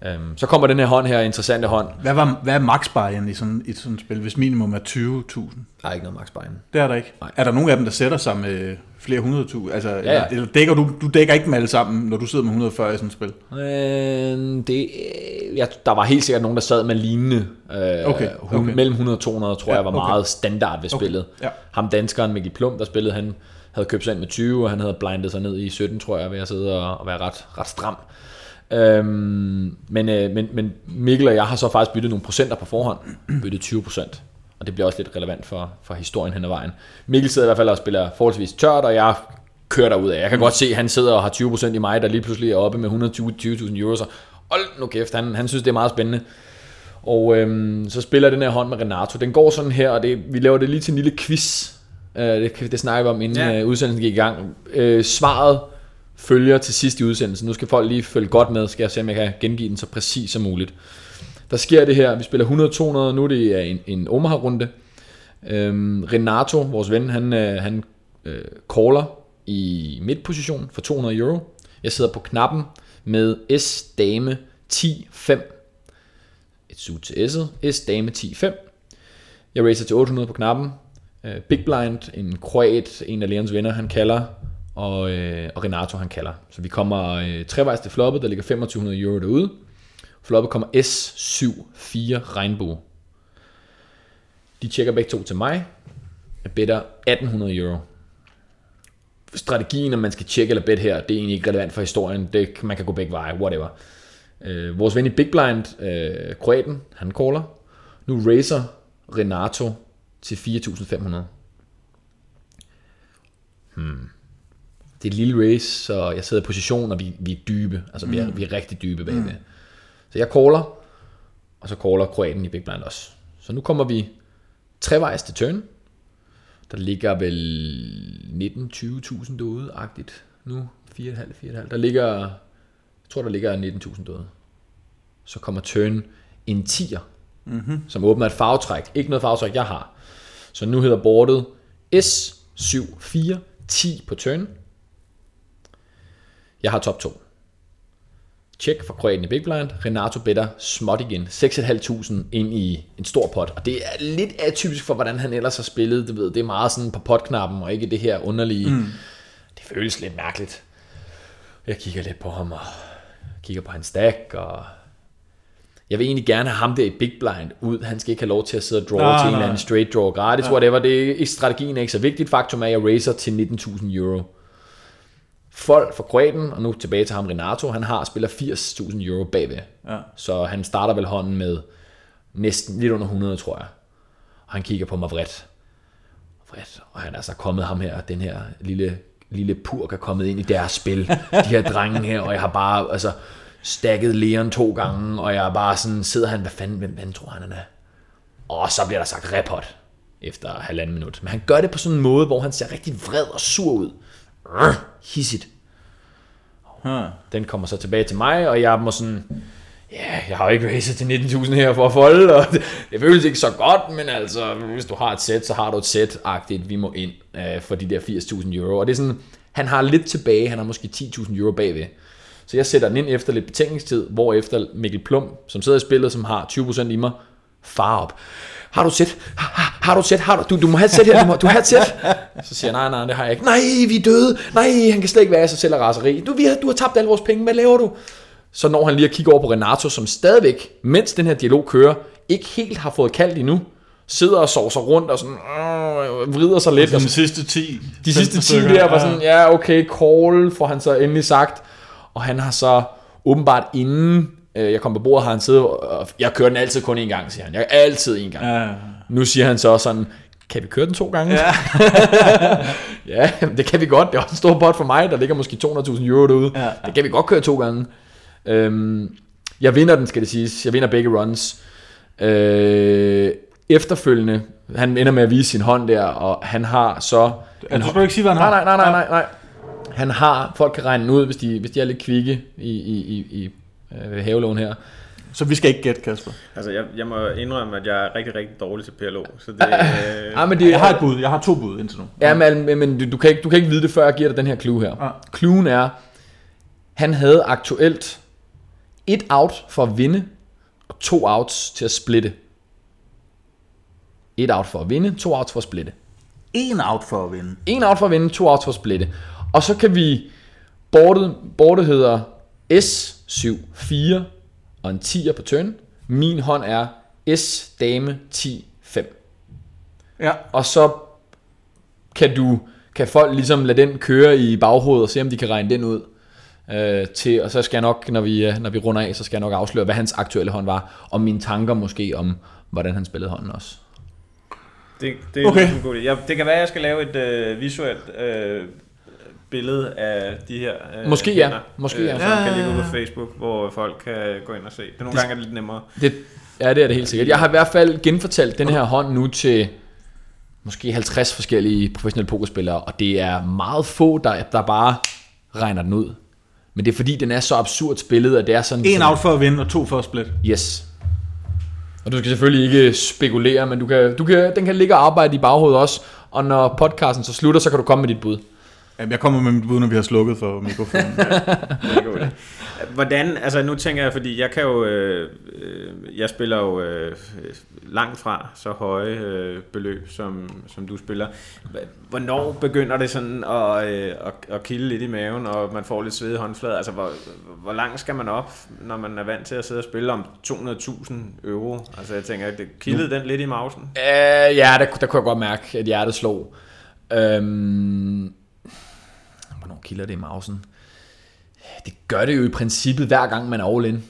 Øhm, så kommer den her hånd her, interessante hånd. Hvad, var, hvad er max i sådan, i sådan et spil, hvis minimum er 20.000? Der er ikke noget max buy Det er der ikke. Nej. Er der nogen af dem, der sætter sig med flere hundredtusind? Altså, ja, ja. ja. Eller dækker du, du dækker ikke dem alle sammen, når du sidder med 140 i sådan et spil? Øh, det, ja, der var helt sikkert nogen, der sad med lignende. Øh, Okay, hun, okay. Mellem 100 og 200, tror Ja, jeg, var okay. meget standard ved spillet. ja. Ham danskeren Mikkel Plum, der spillede, han havde købt sig ind med 20, og han havde blindet sig ned i 17, tror jeg, ved at sidde og, og være ret, ret stram. Øhm, men, øh, men, men Mikkel og jeg har så faktisk byttet nogle procenter på forhånd. Byttet 20 procent. Og det bliver også lidt relevant for, for historien hen ad vejen. Mikkel sidder i hvert fald og spiller forholdsvis tørt, og jeg kører derud af. Jeg kan godt se, at han sidder og har 20 procent i mig, der lige pludselig er oppe med 120.000 euro. Så hold nu kæft, han, han synes, det er meget spændende. Og øhm, så spiller den her hånd med Renato. Den går sådan her, og det, vi laver det lige til en lille quiz. Øh, det, det snakker vi om, inden Ja. ja. udsendelsen gik i gang. Øh, svaret følger til sidst i udsendelsen. Nu skal folk lige følge godt med, skal jeg se, om jeg kan gengive den så præcis som muligt. Der sker det her, vi spiller 100-200, nu er det en, en Omaha-runde. Øhm, Renato, vores ven, han, øh, han øh, caller i midtposition for 200 euro. Jeg sidder på knappen med S dame 10-5. Et suit til S'et. S dame 10-5. Jeg racer til 800 på knappen. Øh, Big Blind, en kroat, en af Leons venner, han kalder. Og, øh, og Renato, han kalder. Så vi kommer øh, trevejs til floppet, der ligger 2500 euro derude. Floppet kommer S74 Regnbue. De tjekker begge to til mig. Jeg better 1800 euro. Strategien, om man skal tjekke eller bet her, det er egentlig ikke relevant for historien. Det, man kan gå begge veje, whatever. Øh, vores ven i Big Blind, øh, kroaten, han caller. Nu racer Renato til 4.500. Hmm. Det er et lille race, så jeg sidder i position, og vi, vi er dybe. Altså, vi, er, vi er rigtig dybe bagved. Mm. Så jeg caller, og så caller kroaten i Big Blind også. Så nu kommer vi trevejs til turn. Der ligger vel 19-20.000 derude-agtigt. Nu 4,5, 4,5. Der ligger, jeg tror der ligger 19.000 derude. Så kommer turn en 10'er, mm-hmm. som åbner et farvetræk. Ikke noget farvetræk, jeg har. Så nu hedder bordet S74 10 på turn. Jeg har top 2. Tjek for Kroaten i Big Blind. Renato better småt igen. 6.500 ind i en stor pot. Og det er lidt atypisk for, hvordan han ellers har spillet. Du ved, det er meget sådan på potknappen, og ikke det her underlige. Mm. Det føles lidt mærkeligt. Jeg kigger lidt på ham, og kigger på hans stack, og jeg vil egentlig gerne have ham der i Big Blind ud. Han skal ikke have lov til at sidde og draw Nej, til en nej. eller anden straight draw gratis, ja. whatever. Det er, strategien er ikke så vigtigt. Faktum er, at jeg racer til 19.000 euro. Folk for Kroaten, og nu tilbage til ham Renato, han har spiller 80.000 euro bagved. Ja. Så han starter vel hånden med næsten lidt under 100, tror jeg. Og han kigger på mig vredt. Vredt. Og han er så kommet ham her, den her lille, lille purk er kommet ind i deres spil. De her drenge her, og jeg har bare altså, stakket Leon to gange, og jeg er bare sådan, sidder han, hvad fanden, hvem, hvem tror han, han er? Og så bliver der sagt repot efter halvanden minut. Men han gør det på sådan en måde, hvor han ser rigtig vred og sur ud. Hissigt. Huh. Den kommer så tilbage til mig, og jeg må sådan, ja, jeg har jo ikke racet til 19.000 her for at folde, og det, det føles ikke så godt, men altså, hvis du har et sæt, så har du et sæt-agtigt, vi må ind øh, for de der 80.000 euro. Og det er sådan, han har lidt tilbage, han har måske 10.000 euro bagved. Så jeg sætter den ind efter lidt betænkningstid, hvor efter Mikkel Plum, som sidder i spillet, som har 20% i mig, far op. Har du sæt? Har, har, har du sæt? Har du, du, du må have et sæt her, du, må, du har et sæt. Så siger jeg, nej, nej, det har jeg ikke. Nej, vi er døde. Nej, han kan slet ikke være i sig selv af raseri. Du, vi har, du har tabt alle vores penge, hvad laver du? Så når han lige at kigge over på Renato, som stadigvæk, mens den her dialog kører, ikke helt har fået kaldt endnu, sidder og sover sig rundt og sådan, øh, vrider sig lidt. Og de sidste 10. de sidste 10 stykker, der var sådan, ja okay, call, får han så endelig sagt. Og han har så åbenbart inden øh, jeg kom på bordet, har han siddet, og jeg kører den altid kun én gang, siger han. Jeg altid én gang. Ja. Nu siger han så sådan, kan vi køre den to gange? Ja, <laughs> ja det kan vi godt. Det er også en stor pot for mig. Der ligger måske 200.000 euro derude. Ja. Det kan vi godt køre to gange. Øhm, jeg vinder den, skal det siges. Jeg vinder begge runs. Øh, efterfølgende, han ender med at vise sin hånd der, og han har så... Ja, du skal ikke sige, hvad han har. nej, nej, nej, nej, nej. Han har, folk kan regne ud, hvis de, hvis de er lidt kvikke i, i, i, i øh, havelån her. Så vi skal ikke gætte, Kasper. Altså, jeg, jeg må indrømme, at jeg er rigtig, rigtig dårlig til PLO. Så det, <laughs> øh, Ja, men det, Jeg har et bud. Jeg har to bud indtil nu. Ja, men, men, du, du, kan ikke, du kan ikke vide det, før jeg giver dig den her clue her. Ja. Cluen er, han havde aktuelt Et out for at vinde, og to outs til at splitte. Et out for at vinde, to outs for at splitte. En out for at vinde. En out for at vinde, to outs for at splitte. Og så kan vi... Bordet, bordet hedder S7-4 og en 10'er på turn. Min hånd er S dame 10-5. Ja. Og så kan du kan folk ligesom lade den køre i baghovedet og se om de kan regne den ud. Øh, til, og så skal jeg nok, når vi, øh, når vi runder af, så skal jeg nok afsløre, hvad hans aktuelle hånd var, og mine tanker måske om, hvordan han spillede hånden også. Det, det er Okay. okay. en god idé. Jeg, det kan være, at jeg skal lave et øh, visuelt øh, billede af de her øh, Måske ja. hænder, Måske ja. øh, som kan ligge på Facebook, hvor folk kan gå ind og se. Det er nogle gange er det lidt nemmere. Det, ja, det er det helt sikkert. Jeg har i hvert fald genfortalt den her hånd nu til måske 50 forskellige professionelle pokerspillere, og det er meget få, der, der bare regner den ud. Men det er fordi, den er så absurd spillet, at det er sådan... En out for at vinde, og to for at split. Yes. Og du skal selvfølgelig ikke spekulere, men du kan, du kan, den kan ligge og arbejde i baghovedet også, og når podcasten så slutter, så kan du komme med dit bud. Jeg kommer med mit bud, når vi har slukket for mikrofonen. <laughs> Idé. Hvordan, altså nu tænker jeg, fordi jeg kan jo, øh, øh, jeg spiller jo øh, langt fra så høje øh, beløb, som, som du spiller. Hvornår begynder det sådan at, øh, at, at kilde lidt i maven, og man får lidt sved i håndflader? Altså, hvor, hvor langt skal man op, når man er vant til at sidde og spille om 200.000 euro? Altså, jeg tænker, det kildede den lidt i mausen? Uh, ja, der, der kunne jeg godt mærke, at hjertet slog. Øhm, kilder det i mausen? Det gør det jo i princippet hver gang, man er all in.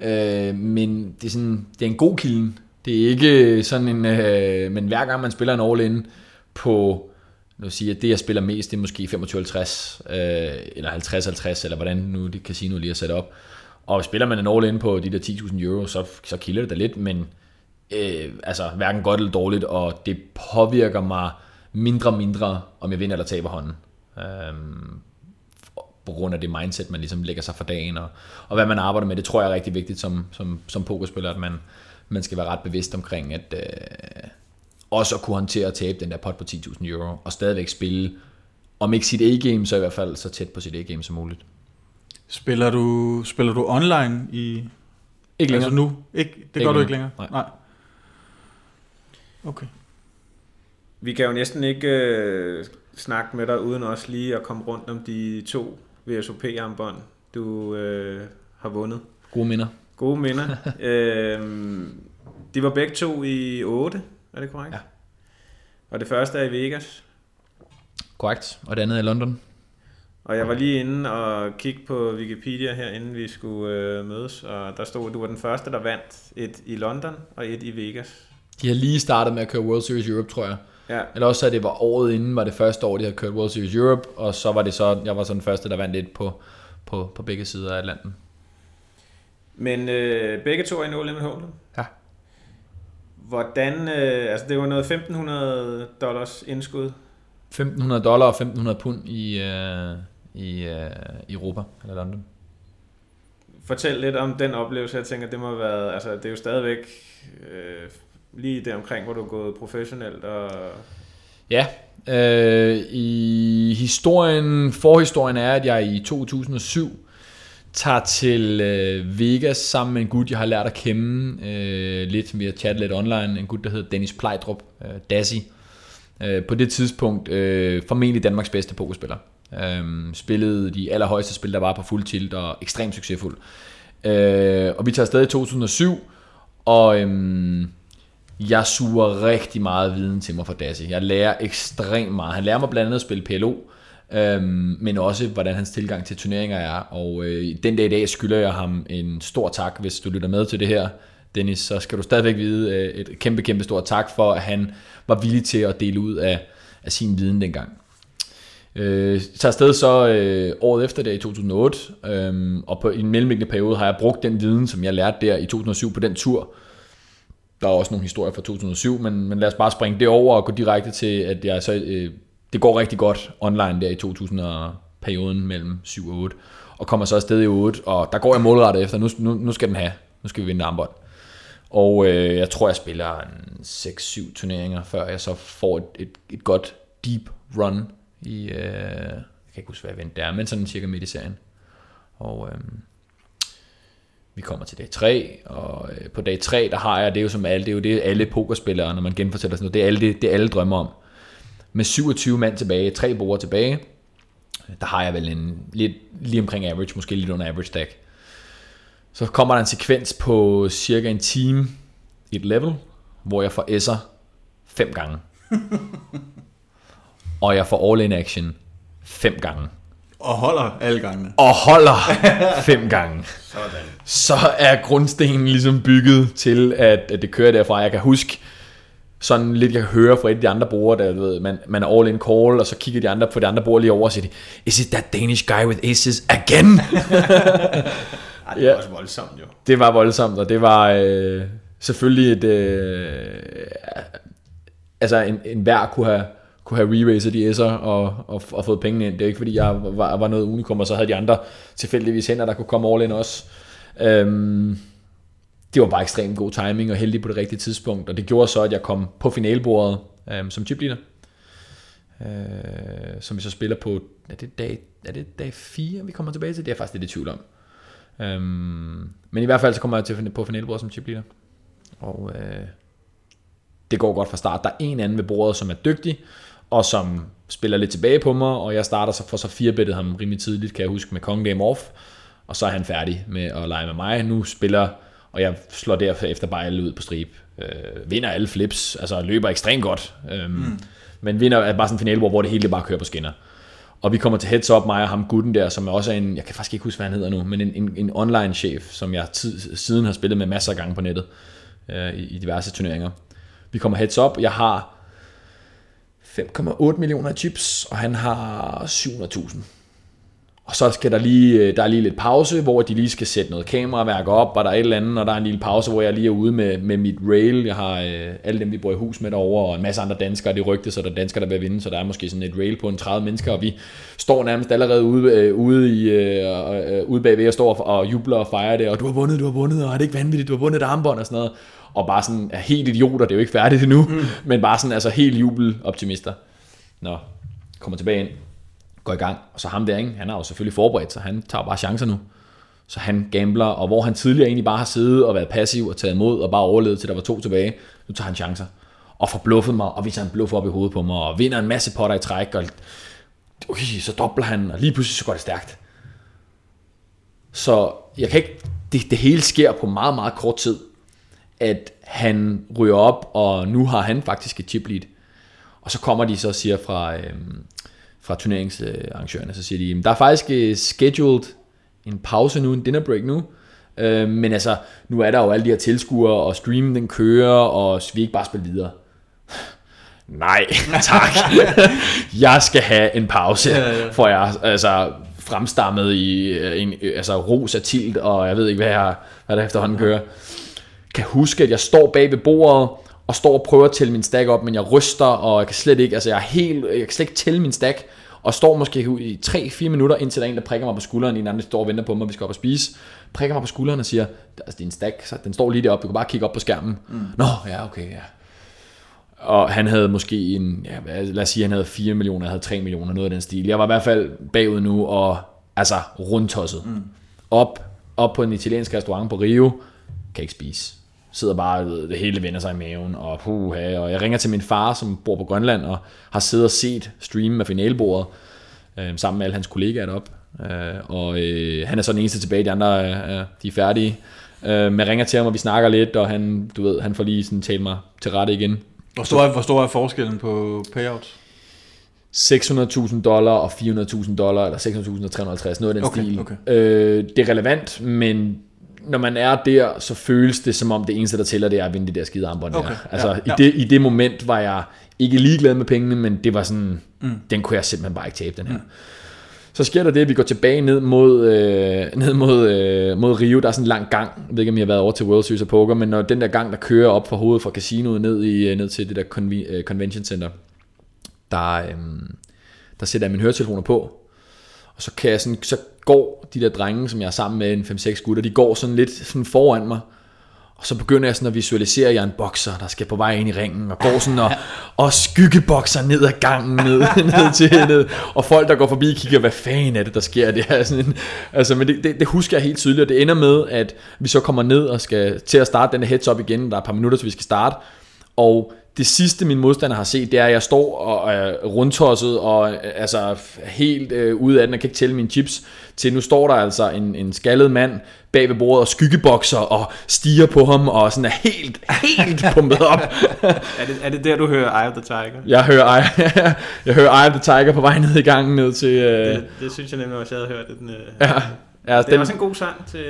Øh, men det er, sådan, det er en god kilden. Det er ikke sådan en... Øh, men hver gang man spiller en all in på... Nu siger at det jeg spiller mest, det er måske 25-50, øh, eller 50-50, eller hvordan nu det casino lige er sat op. Og spiller man en all in på de der 10.000 euro, så, så kilder det da lidt, men øh, altså hverken godt eller dårligt, og det påvirker mig mindre og mindre, om jeg vinder eller taber hånden. Øhm, på grund af det mindset, man ligesom lægger sig for dagen, og, og hvad man arbejder med, det tror jeg er rigtig vigtigt som, som, som pokerspiller, at man, man skal være ret bevidst omkring, at øh, også at kunne håndtere at tabe den der pot på 10.000 euro, og stadigvæk spille, om ikke sit A-game, så i hvert fald så tæt på sit A-game som muligt. spiller, du, spiller du online i... Ikke længere. Altså nu? Ikke, det Ikke gør du længere. ikke længere? Nej. Nej. Okay. Vi kan jo næsten ikke øh, snakke med dig, uden også lige at komme rundt om de to VSOP-armbånd, du øh, har vundet. Gode minder. Gode minder. <laughs> øhm, de var begge to i 8, er det korrekt? Ja. Og det første er i Vegas. Korrekt. Og det andet er i London. Og jeg var lige inde og kigge på Wikipedia her, inden vi skulle øh, mødes, og der stod, at du var den første, der vandt et i London og et i Vegas. De har lige startet med at køre World Series Europe, tror jeg. Ja, Eller også, at det var året inden, var det første år, de havde kørt World Series Europe, og så var det så, jeg var så den første, der vandt lidt på, på, på begge sider af Atlanten. men øh, begge to er i No Limit Hold'em. Ja. Hvordan, øh, altså det var noget 1500 dollars indskud. 1500 dollar og 1500 pund i, øh, i øh, Europa, eller London. Fortæl lidt om den oplevelse. Jeg tænker, det må have været, altså det er jo stadigvæk øh, lige der omkring, hvor du er gået professionelt. Og, Ja, øh, i historien, forhistorien er, at jeg i 2007 tager til øh, Vegas sammen med en gut, jeg har lært at kende øh, lidt, vi har chattet lidt online, en gut, der hedder Dennis Plejdrup, øh, Dassi. Øh, på det tidspunkt øh, formentlig Danmarks bedste pokerspiller. Øh, spillede de allerhøjeste spil, der var på fuld tilt, og ekstremt succesfuld. Øh, og vi tager afsted i 2007, og Øh, jeg suger rigtig meget viden til mig fra Dassi. Jeg lærer ekstremt meget. Han lærer mig blandt andet at spille PLO, øhm, men også hvordan hans tilgang til turneringer er. Og øh, den dag i dag skylder jeg ham en stor tak, hvis du lytter med til det her, Dennis, så skal du stadigvæk vide øh, et kæmpe, kæmpe stort tak for, at han var villig til at dele ud af, af sin viden dengang. Øh, tager afsted så øh, året efter det i 2008, øh, og på, i en mellemliggende periode har jeg brugt den viden, som jeg lærte der i 2007 på den tur. Der er også nogle historier fra 2007, men, men lad os bare springe det over og gå direkte til, at jeg så, øh, det går rigtig godt online der i 2000 perioden mellem 7 og 8, og kommer så afsted i 8, og der går jeg målrettet efter, nu, nu, nu skal den have, nu skal vi vinde armbånd. Og øh, jeg tror, jeg spiller en 6-7 turneringer, før jeg så får et, et, et godt deep run i, øh, jeg kan ikke huske, hvad jeg det er, men sådan cirka midt i serien. Og øh, vi kommer til dag 3, og øh, på dag 3, der har jeg, det er jo som alle, det er jo det alle pokerspillere, når man genfortæller sådan noget, det er alle, det, det alle drømmer om. Med 27 mand tilbage, tre borde tilbage, der har jeg vel en lidt lige omkring average, måske lidt under average stack. Så kommer der en sekvens på cirka en time i et level, hvor jeg får S'er fem gange. <laughs> og jeg får all in action fem gange. Og holder alle gangene. Og holder fem gange. <laughs> Sådan. Så er grundstenen ligesom bygget til, at, at det kører derfra. Jeg kan huske, sådan lidt, jeg kan høre fra et af de andre brugere, der du ved, man, man er all in call, og så kigger de andre på de andre brugere lige over og siger, is it that Danish guy with aces again? <laughs> <laughs> Ej, det er Ja. også voldsomt jo. det var voldsomt, og det var øh, selvfølgelig et... Øh, altså, en, en hver kunne have, kunne have re-raised de S'er og, og, og fået pengene ind. Det er ikke, fordi jeg var, var noget unikum, og så havde de andre tilfældigvis hænder, der kunne komme all in også. Øhm, det var bare ekstremt god timing og heldig på det rigtige tidspunkt, og det gjorde så, at jeg kom på finalbordet øhm, som chipleader. Øh, som vi så spiller på, er det dag, er det dag 4, vi kommer tilbage til? Det er jeg faktisk lidt i tvivl om. Øhm, men i hvert fald så kommer jeg til på finalbordet som chipleader. Og øh, det går godt fra start. Der er en anden ved bordet, som er dygtig, og som spiller lidt tilbage på mig, og jeg starter så for så firebettet ham rimelig tidligt, kan jeg huske, med Kong Game Off, og så er han færdig med at lege med mig. Nu spiller, og jeg slår derefter bare alle ud på strip. Øh, vinder alle flips, altså løber ekstremt godt. Øhm, mm. Men vinder er bare sådan en finalbord, hvor det hele bare kører på skinner. Og vi kommer til heads up, mig og ham gutten der, som er også er en, jeg kan faktisk ikke huske, hvad han hedder nu, men en, en, en online chef, som jeg tid, siden har spillet med masser af gange på nettet øh, i, i diverse turneringer. Vi kommer heads up, jeg har 5,8 millioner chips, og han har 700.000. Og så skal der lige, øh, der er lige lidt pause, hvor de lige skal sætte noget kameraværk op, og der er et eller andet, og der er en lille pause, hvor jeg lige er ude med, med mit rail. Jeg har øh, alle dem, vi bor i hus med derovre, og en masse andre danskere. Det rygte, så der er danskere, der vil vinde, så der er måske sådan et rail på en 30 mennesker, og vi står nærmest allerede ude, øh, ude, i, øh, øh, ude bagved og står og jubler og fejrer det, og du har vundet, du har vundet, og er det ikke vanvittigt, du har vundet et armbånd og sådan noget. Og bare sådan er helt idioter, det er jo ikke færdigt endnu, mm. <laughs> men bare sådan altså helt jubeloptimister. Nå, kommer tilbage ind, går i gang, og så ham der, ikke? han har jo selvfølgelig forberedt sig, han tager bare chancer nu. Så han gambler, og hvor han tidligere egentlig bare har siddet og været passiv og taget imod, og bare overlevet til der var to tilbage, nu tager han chancer. Og får bluffet mig, og viser han bluff op i hovedet på mig, og vinder en masse potter i træk, og ui, så dobler han, og lige pludselig så går det stærkt. Så jeg kan ikke, det, det hele sker på meget, meget kort tid, at han ryger op, og nu har han faktisk et chip lead. Og så kommer de så og siger fra, øhm, fra turneringsarrangørerne, så siger de, "Jamen, der er faktisk øh, scheduled en pause nu, en dinner break nu, øh, men altså, nu er der jo alle de her tilskuere, og streamen den kører, og vi ikke bare spille videre. <laughs> Nej, <laughs> tak. jeg skal have en pause, ja, ja. for jeg altså fremstammet i øh, en, øh, altså ros af tilt, og jeg ved ikke, hvad, jeg, hvad der efterhånden kører. Kan huske, at jeg står bag ved bordet, og står og prøver at tælle min stack op, men jeg ryster, og jeg kan slet ikke, altså jeg er helt, jeg kan slet ikke tælle min stack, og står måske i 3-4 minutter, indtil der er en, der prikker mig på skulderen, en anden står og venter på mig, og vi skal op og spise, prikker mig på skulderen og siger, altså din stack, så den står lige deroppe, du kan bare kigge op på skærmen. Mm. Nå, ja, okay, ja. Og han havde måske en, ja, lad os sige, han havde 4 millioner, jeg havde 3 millioner, noget af den stil. Jeg var i hvert fald bagud nu, og altså rundtosset. Mm. Op, op på en italiensk restaurant på Rio, kan ikke spise. Sidder bare, ved, det hele vender sig i maven, og puha, og jeg ringer til min far, som bor på Grønland, og har siddet og set streamen af finalebordet, øh, sammen med alle hans kollegaer deroppe. Øh, og øh, han er så den eneste tilbage, de andre øh, de er færdige. Øh, men jeg ringer til ham, og vi snakker lidt, og han, du ved, han får lige sådan talt mig til rette igen. Hvor stor, er, hvor stor er forskellen på payouts? 600.000 dollar og 400.000 dollar, eller 600.000 og 350, noget af den Okay, stil. okay. Øh, det er relevant, men når man er der, så føles det som om det eneste, der tæller, det er at vinde det der skide armbånd Okay, der. Altså, ja, i, det, i det moment var jeg ikke ligeglad med pengene, men det var sådan, mm. den kunne jeg simpelthen bare ikke tabe, den her. Mm. Så sker der det, at vi går tilbage ned mod, øh, ned mod, øh, mod Rio. Der er sådan en lang gang. Jeg ved ikke, om I har været over til World Series of Poker, men når den der gang, der kører op fra hovedet fra casinoet ned, i, øh, ned til det der conve- øh, convention center, der, øh, der sætter jeg mine høretelefoner på. Og så, kan jeg sådan, så går de der drenge, som jeg er sammen med, en 5-6 gutter, de går sådan lidt sådan foran mig. Og så begynder jeg sådan at visualisere, at jeg er en bokser, der skal på vej ind i ringen, og går sådan og, og skyggebokser ned ad gangen, ned, <laughs> ned til ned, og folk, der går forbi, kigger, hvad fanden er det, der sker? Det er sådan en, altså, men det, det, det, husker jeg helt tydeligt, og det ender med, at vi så kommer ned og skal til at starte den her heads up igen, der er et par minutter, så vi skal starte, og det sidste min modstander har set, det er, at jeg står og er rundtosset og øh, altså helt øh, ude af den og kan ikke tælle mine chips, til nu står der altså en, en skaldet mand bag ved bordet og skyggebokser og stiger på ham og sådan er helt, helt <laughs> pumpet op. er, det, er det der, du hører Eye of the Tiger? Jeg hører, Eye, <laughs> jeg hører Eye of the Tiger på vej ned i gangen ned til... Øh... Det, det, synes jeg nemlig også, jeg havde hørt. Den, øh... ja. Ja, det er den, også en god sang til...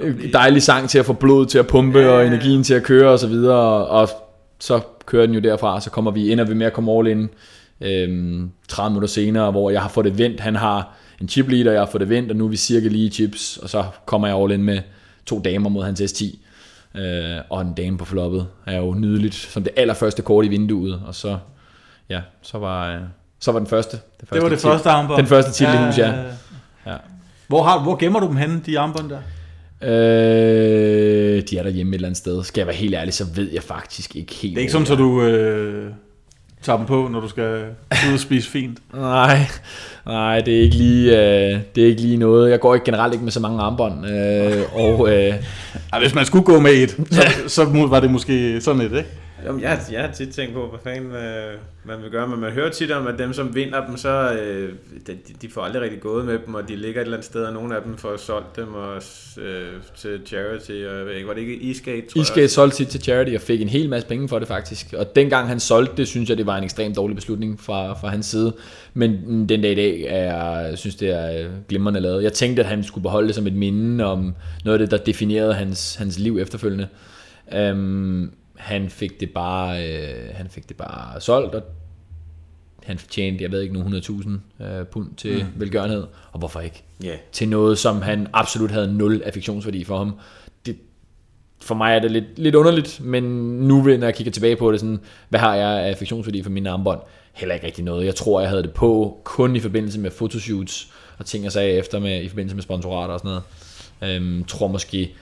Øh, dejlig sang til at få blodet til at pumpe ja, og energien til at køre og så videre. Og så kører den jo derfra, så kommer vi, ender vi med at komme all in øhm, 30 minutter senere, hvor jeg har fået det vendt. Han har en chip leader, jeg har fået det vendt, og nu er vi cirka lige chips, og så kommer jeg all in med to damer mod hans S10. Øh, og en dame på floppet er jo nydeligt, som det allerførste kort i vinduet, og så, ja, så var, øh, så var den første. Det, første det var det første armbånd. Den første titel ja, hus, ja. ja. Hvor, har, hvor gemmer du dem henne, de armbånd der? Øh, de er der hjemme et eller andet sted. Skal jeg være helt ærlig, så ved jeg faktisk ikke helt. Det er ikke sådan, at du øh, tager dem på, når du skal ud og spise fint? <laughs> nej, nej, det er ikke lige, øh, det er ikke lige noget. Jeg går ikke generelt ikke med så mange armbånd. Øh, og, øh, Ej, hvis man skulle gå med et, så, så var det måske sådan et, ikke? Jamen, jeg, jeg har tit tænkt på, hvad fanden øh, man vil gøre, men man hører tit om, at dem, som vinder dem, så øh, de, de får aldrig rigtig gået med dem, og de ligger et eller andet sted, og nogle af dem får solgt dem og, øh, til charity, og jeg ved ikke, var det ikke Eastgate, tror Eastgate solgte sit til charity og fik en hel masse penge for det faktisk, og dengang han solgte det, synes jeg, det var en ekstremt dårlig beslutning fra, fra hans side, men den dag i dag, er, jeg synes det er øh, glimrende lavet. Jeg tænkte, at han skulle beholde det som et minde om noget af det, der definerede hans, hans liv efterfølgende. Um, han fik det bare, øh, han fik det bare solgt, og han tjente, jeg ved ikke, nogle 100.000 øh, pund til mm. velgørenhed, og hvorfor ikke? Yeah. Til noget, som han absolut havde nul affektionsværdi for ham. Det, for mig er det lidt, lidt underligt, men nu, når jeg kigger tilbage på det, sådan, hvad har jeg af affektionsværdi for mine armbånd? Heller ikke rigtig noget. Jeg tror, jeg havde det på kun i forbindelse med fotoshoots og ting, jeg sagde efter med, i forbindelse med sponsorater og sådan noget. Øhm, tror måske,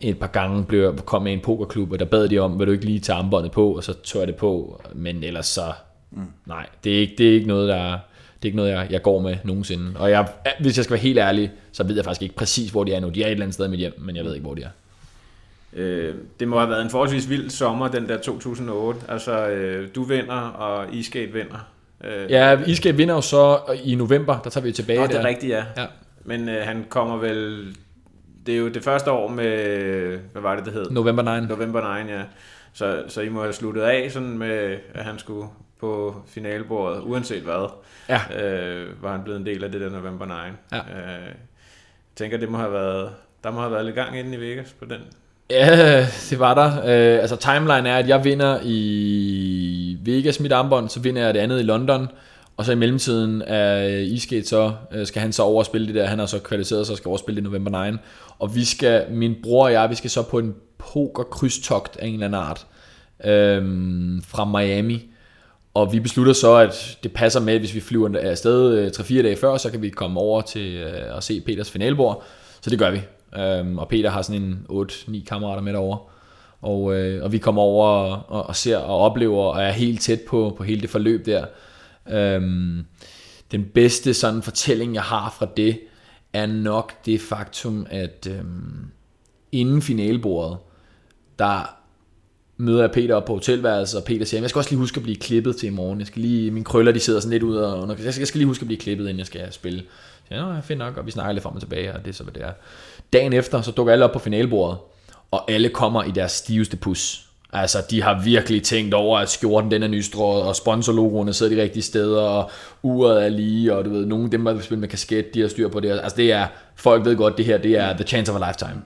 et par gange blev, kom med en pokerklub, og der bad de om, vil du ikke lige tage armbåndet på, og så tør jeg det på, men ellers så, mm. nej, det er, ikke, det er ikke noget, der det er ikke noget, jeg, jeg går med nogensinde. Og jeg, hvis jeg skal være helt ærlig, så ved jeg faktisk ikke præcis, hvor de er nu. De er et eller andet sted i mit hjem, men jeg ved ikke, hvor de er. Øh, det må have været en forholdsvis vild sommer, den der 2008. Altså, øh, du vinder, og Iskate vinder. Øh, ja, Iskate vinder jo så i november, der tager vi tilbage Nå, det er rigtigt, ja. ja. Men øh, han kommer vel det er jo det første år med, hvad var det, det hed? November 9. November 9, ja. Så, så I må have sluttet af sådan med, at han skulle på finalebordet, uanset hvad. Ja. Øh, var han blevet en del af det der November 9. Ja. Øh, jeg tænker, det må have været, der må have været lidt gang inde i Vegas på den. Ja, det var der. Øh, altså timeline er, at jeg vinder i Vegas mit armbånd, så vinder jeg det andet i London, og så i mellemtiden er øh, Isket så, øh, skal han så overspille det der, han har så kvalificeret sig og skal overspille det i november 9. Og vi skal, min bror og jeg, vi skal så på en poker krydstogt af en eller anden art øhm, fra Miami. Og vi beslutter så, at det passer med, hvis vi flyver afsted øh, 3-4 dage før, så kan vi komme over til at se Peters finalbord. Så det gør vi. Øhm, og Peter har sådan en 8-9 kammerater med derovre. Og, øh, og vi kommer over og, og ser og oplever og er helt tæt på, på hele det forløb der. Øhm, den bedste sådan fortælling, jeg har fra det, er nok det faktum, at øhm, inden finalebordet, der møder jeg Peter op på hotelværelset, og Peter siger, jeg skal også lige huske at blive klippet til i morgen. Jeg skal lige, mine krøller de sidder sådan lidt ud, og jeg skal, jeg skal lige huske at blive klippet, inden jeg skal spille. Så jeg, jeg finder nok, og vi snakker lidt frem og tilbage, og det er så, hvad det er. Dagen efter, så dukker alle op på finalebordet, og alle kommer i deres stiveste pus. Altså, de har virkelig tænkt over, at skjorten den er nystrået, og sponsorlogoerne sidder de rigtige steder, og uret er lige, og du ved, nogle af dem, der spiller med kasket, de har styr på det. Altså, det er, folk ved godt, det her, det er the chance of a lifetime.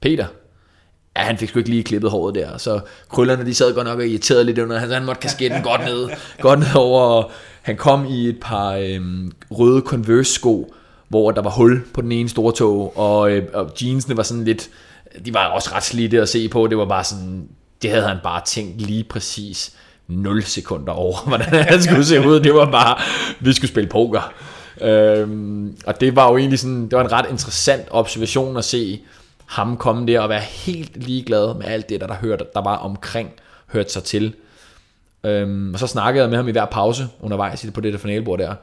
Peter, ja, han fik sgu ikke lige klippet håret der, så krøllerne, de sad godt nok og irriterede lidt under, han, han måtte kasketten godt ned, godt ned over, og han kom i et par øhm, røde Converse-sko, hvor der var hul på den ene store tog, og, øh, og jeansene var sådan lidt, de var også ret slidte at se på, det var bare sådan, det havde han bare tænkt lige præcis 0 sekunder over, <laughs> hvordan han skulle se ud. Det var bare, vi skulle spille poker. Øhm, og det var jo egentlig sådan, det var en ret interessant observation at se ham komme der og være helt ligeglad med alt det, der, der, hørte, der var omkring, hørte sig til. Øhm, og så snakkede jeg med ham i hver pause undervejs på det der finalebord der,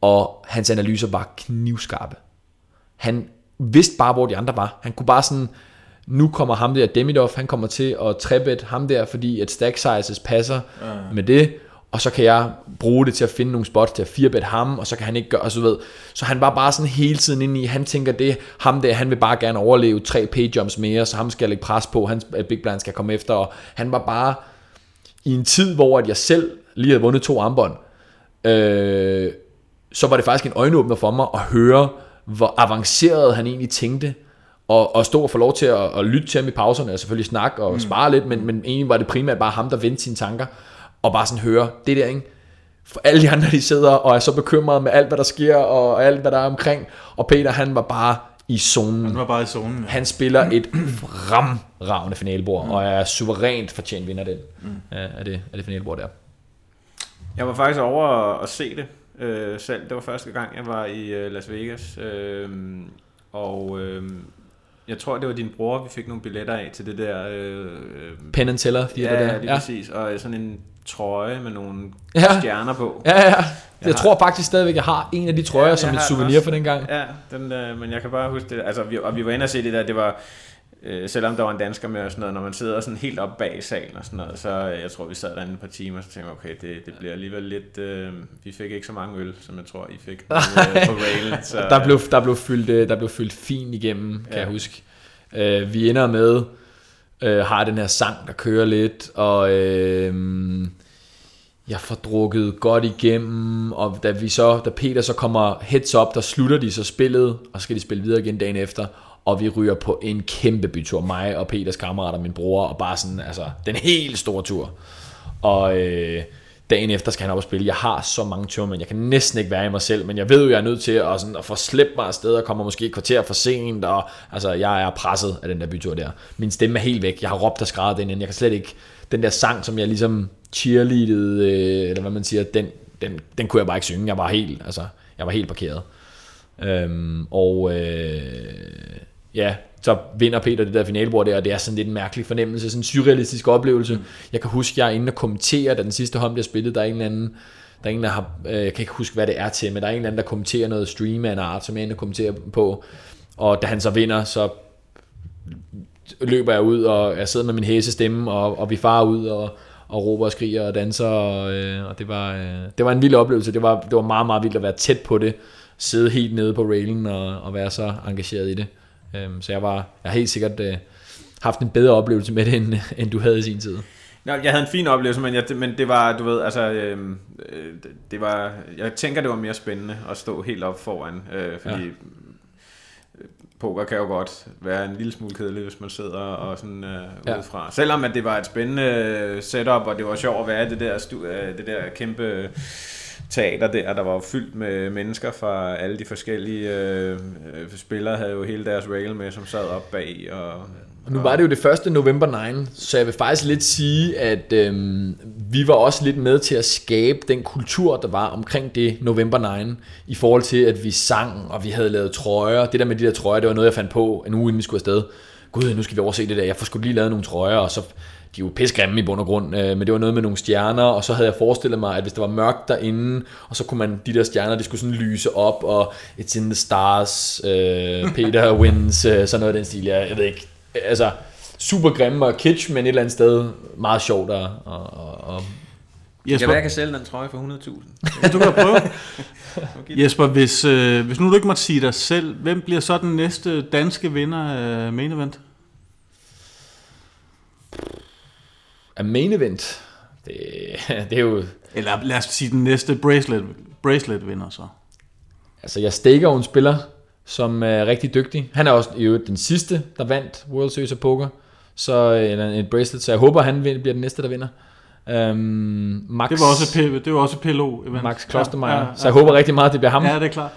og hans analyser var knivskarpe. Han vidste bare, hvor de andre var. Han kunne bare sådan, nu kommer ham der, Demidov, han kommer til at trebet ham der, fordi at stack sizes passer ja. med det, og så kan jeg bruge det til at finde nogle spots til at firebet ham, og så kan han ikke gøre, så ved. Så han var bare sådan hele tiden inde i, han tænker det, ham der, han vil bare gerne overleve tre pay-jumps mere, så ham skal jeg lægge pres på, hans big blind skal komme efter, og han var bare i en tid, hvor at jeg selv lige havde vundet to armbånd, øh, så var det faktisk en øjenåbner for mig at høre, hvor avanceret han egentlig tænkte, og, og stå og få lov til at, at lytte til ham i pauserne, og selvfølgelig snakke og mm. spare lidt, men, men egentlig var det primært bare ham, der vendte sine tanker, og bare sådan høre, det der, ikke? For alle de andre, de sidder og er så bekymrede med alt, hvad der sker, og alt, hvad der er omkring, og Peter, han var bare i zonen. Han var bare i zonen, ja. Han spiller et fremragende finalebord, mm. og er suverænt fortjent vinder den, mm. af, det, af det finalebord der. Jeg var faktisk over at se det øh, selv. Det var første gang, jeg var i øh, Las Vegas. Øh, og øh, jeg tror, det var din bror, vi fik nogle billetter af til det der... Øh, Penn and Teller ja, der. Ja, lige præcis. Og sådan en trøje med nogle ja. stjerner på. Ja, ja. Jeg, jeg har, tror faktisk stadigvæk, jeg har en af de trøjer ja, som et souvenir også, for den gang. Ja, den, øh, men jeg kan bare huske det. Altså, vi, og vi var inde og se det der, det var øh, selvom der var en dansker med og sådan noget, når man sidder sådan helt op bag salen og sådan noget, så øh, jeg tror, vi sad der et par timer, og så tænkte okay, det, det bliver alligevel lidt, øh, vi fik ikke så mange øl, som jeg tror, I fik på, øh, på railen. <laughs> Så, der, blev, der, blev fyldt, øh, der blev fyldt fint igennem, kan ja. jeg huske. Øh, vi ender med, øh, har den her sang, der kører lidt, og øh, jeg får drukket godt igennem, og da, vi så, da Peter så kommer heads up, der slutter de så spillet, og så skal de spille videre igen dagen efter, og vi ryger på en kæmpe bytur, mig og Peters kammerater, og min bror, og bare sådan, altså, den helt store tur. Og øh, dagen efter skal han op og spille. Jeg har så mange ture, men jeg kan næsten ikke være i mig selv, men jeg ved jo, jeg er nødt til at, sådan, at få slæbt mig afsted, og kommer måske et kvarter for sent, og altså, jeg er presset af den der bytur der. Min stemme er helt væk. Jeg har råbt og skrevet den ind. Jeg kan slet ikke, den der sang, som jeg ligesom cheerleadede, øh, eller hvad man siger, den, den, den kunne jeg bare ikke synge. Jeg var helt, altså, jeg var helt parkeret. Øhm, og øh, ja, så vinder Peter det der finalebord der, og det er sådan lidt en mærkelig fornemmelse, sådan en surrealistisk oplevelse. Mm. Jeg kan huske, jeg er inde og kommenterer, da den sidste hånd bliver spillet, der er en eller anden, der er en, der har, øh, jeg kan ikke huske, hvad det er til, men der er en eller anden, der kommenterer noget stream af en art, som jeg er inde og kommenterer på, og da han så vinder, så løber jeg ud, og jeg sidder med min hæse stemme, og, og vi farer ud, og, og råber og skriger og danser, og, øh, og det, var, øh, det var en vild oplevelse. Det var, det var meget, meget vildt at være tæt på det, sidde helt nede på railen og, og være så engageret i det. Øhm, så jeg var jeg har helt sikkert øh, haft en bedre oplevelse med det, end, <laughs> end du havde i sin tid. Nå, jeg havde en fin oplevelse, men, jeg, men det var, du ved, altså, øh, det var, jeg tænker, det var mere spændende at stå helt op foran, øh, fordi ja. poker kan jo godt være en lille smule kedelig, hvis man sidder og sådan øh, ja. udefra. Selvom at det var et spændende setup, og det var sjovt at være i det der, det der kæmpe teater der, der var fyldt med mennesker fra alle de forskellige øh, øh spillere, havde jo hele deres rail med, som sad op bag. Og, og nu var det jo det første November 9, så jeg vil faktisk lidt sige, at øh, vi var også lidt med til at skabe den kultur, der var omkring det November 9, i forhold til, at vi sang, og vi havde lavet trøjer. Det der med de der trøjer, det var noget, jeg fandt på en uge, inden vi skulle afsted. Gud, nu skal vi overse det der. Jeg får sgu lige lavet nogle trøjer, og så de er jo pissegrimme i bund og grund, øh, men det var noget med nogle stjerner, og så havde jeg forestillet mig, at hvis der var mørkt derinde, og så kunne man, de der stjerner, de skulle sådan lyse op, og It's in the Stars, øh, <laughs> Peter Wins, øh, sådan noget af den stil, jeg, jeg ved ikke, altså super grimme og kitsch, men et eller andet sted meget sjovt at, og, og Jesper, jeg, kan sælge den trøje for 100.000. du kan prøve. <laughs> Jesper, hvis, øh, hvis nu du ikke måtte sige dig selv, hvem bliver så den næste danske vinder af main event? A main event, det, <laughs> det er jo... Eller lad os sige den næste bracelet, bracelet vinder så. Altså jeg stikker en spiller, som er rigtig dygtig. Han er også jo den sidste, der vandt World Series of Poker. Så, eller et bracelet, så jeg håber, han bliver den næste, der vinder. Um, Max, det var også P, det var også PLO event. Max Klostermeier. Ja, ja, ja. Så jeg håber rigtig meget, det bliver ham. Ja, det er klart.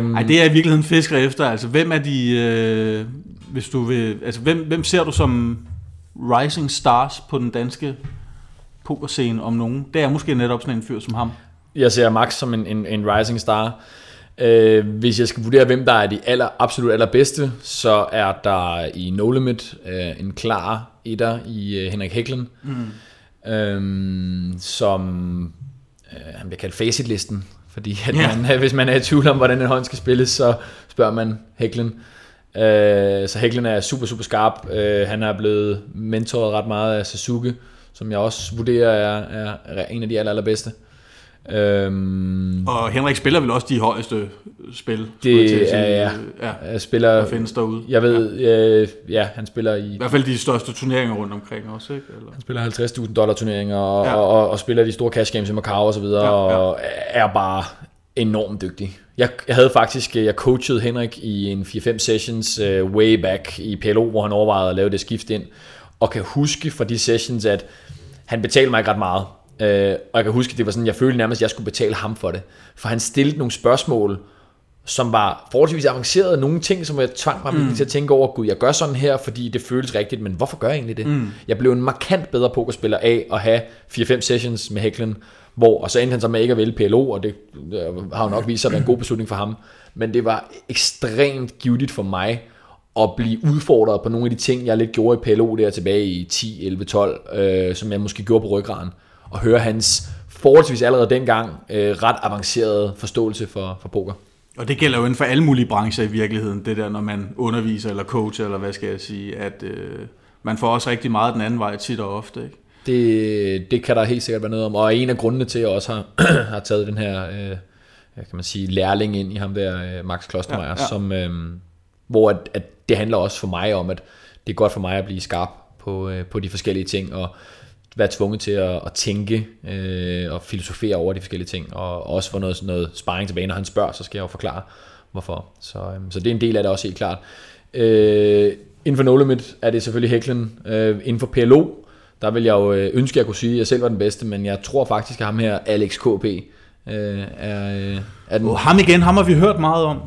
Um, Ej, det er i virkeligheden fisker efter. Altså, hvem er de, øh, hvis du vil, altså, hvem, hvem ser du som rising stars på den danske pokerscene om nogen. Det er måske netop sådan en fyr som ham. Jeg ser Max som en, en, en rising star. Øh, hvis jeg skal vurdere, hvem der er de aller, absolut allerbedste, så er der i No Limit øh, en klar etter i øh, Henrik Hæklen, mm. øh, som øh, han bliver kaldt facitlisten, fordi at Ja. man, hvis man er i tvivl om, hvordan en hånd skal spilles, så spørger man Hæklen. Øh, så Hæklen er super, super skarp. Øh, han er blevet mentoret ret meget af Sasuke, som jeg også vurderer er, er, er en af de aller, allerbedste. Øhm, Og Henrik spiller vel også de højeste spil? til det sige. er, ja. ja. Jeg spiller, Der findes derude. jeg ved, øh, ja, han spiller i I hvert fald de største turneringer rundt omkring også, ikke? Eller? han spiller 50.000 dollar turneringer og, Ja. ja. og, og, og, spiller de store cash games i Macau og så videre Ja, ja, ja. ja. og er bare enormt dygtig. Jeg, jeg havde faktisk, øh, jeg coachede Henrik i en 4-5 sessions uh, way back i PLO, hvor han overvejede at lave det skift ind, og kan huske fra de sessions, at han betalte mig ikke ret meget. Uh, og jeg kan huske, at det var sådan, jeg følte nærmest, at jeg skulle betale ham for det. For han stillede nogle spørgsmål, som var forholdsvis avanceret. Nogle ting, som jeg tvang mig mm. til at tænke over, gud, jeg gør sådan her, fordi det føles rigtigt, men hvorfor gør jeg egentlig det? Mm. Jeg blev en markant bedre pokerspiller af at have 4-5 sessions med Hæklen, hvor, og så endte han så med ikke at vælge PLO, og det har jo nok vist sig at være en god beslutning for ham. Men det var ekstremt givetigt for mig at blive udfordret på nogle af de ting, jeg lidt gjorde i PLO der tilbage i 10, 11, 12, øh, som jeg måske gjorde på ryggraden, og høre hans forholdsvis allerede dengang øh, ret avancerede forståelse for, for poker. Og det gælder jo inden for alle mulige brancher i virkeligheden, det der, når man underviser eller coacher, eller hvad skal jeg sige, at øh, man får også rigtig meget den anden vej tit og ofte, ikke? Det, det kan der helt sikkert være noget om, og en af grundene til, at jeg også har, <clears throat> har taget den her, øh, kan man sige, lærling ind i ham der, øh, Max Klostermeier, ja. ja. som, øh, hvor at, at det handler også for mig om, at det er godt for mig at blive skarp på, øh, på de forskellige ting, og være tvunget til at, at tænke øh, og filosofere over de forskellige ting, og også få noget, noget sparring tilbage, når han spørger, så skal jeg jo forklare, hvorfor. Så, øh, så det er en del af det også helt klart. Øh, inden for No Limit er det selvfølgelig Hæklen. Øh, inden for PLO, der vil jeg jo øh, ønske, at jeg kunne sige, at jeg selv var den bedste, men jeg tror faktisk, at ham her, Alex KP, øh, er, øh, er den, Og ham igen, ham har vi hørt meget om.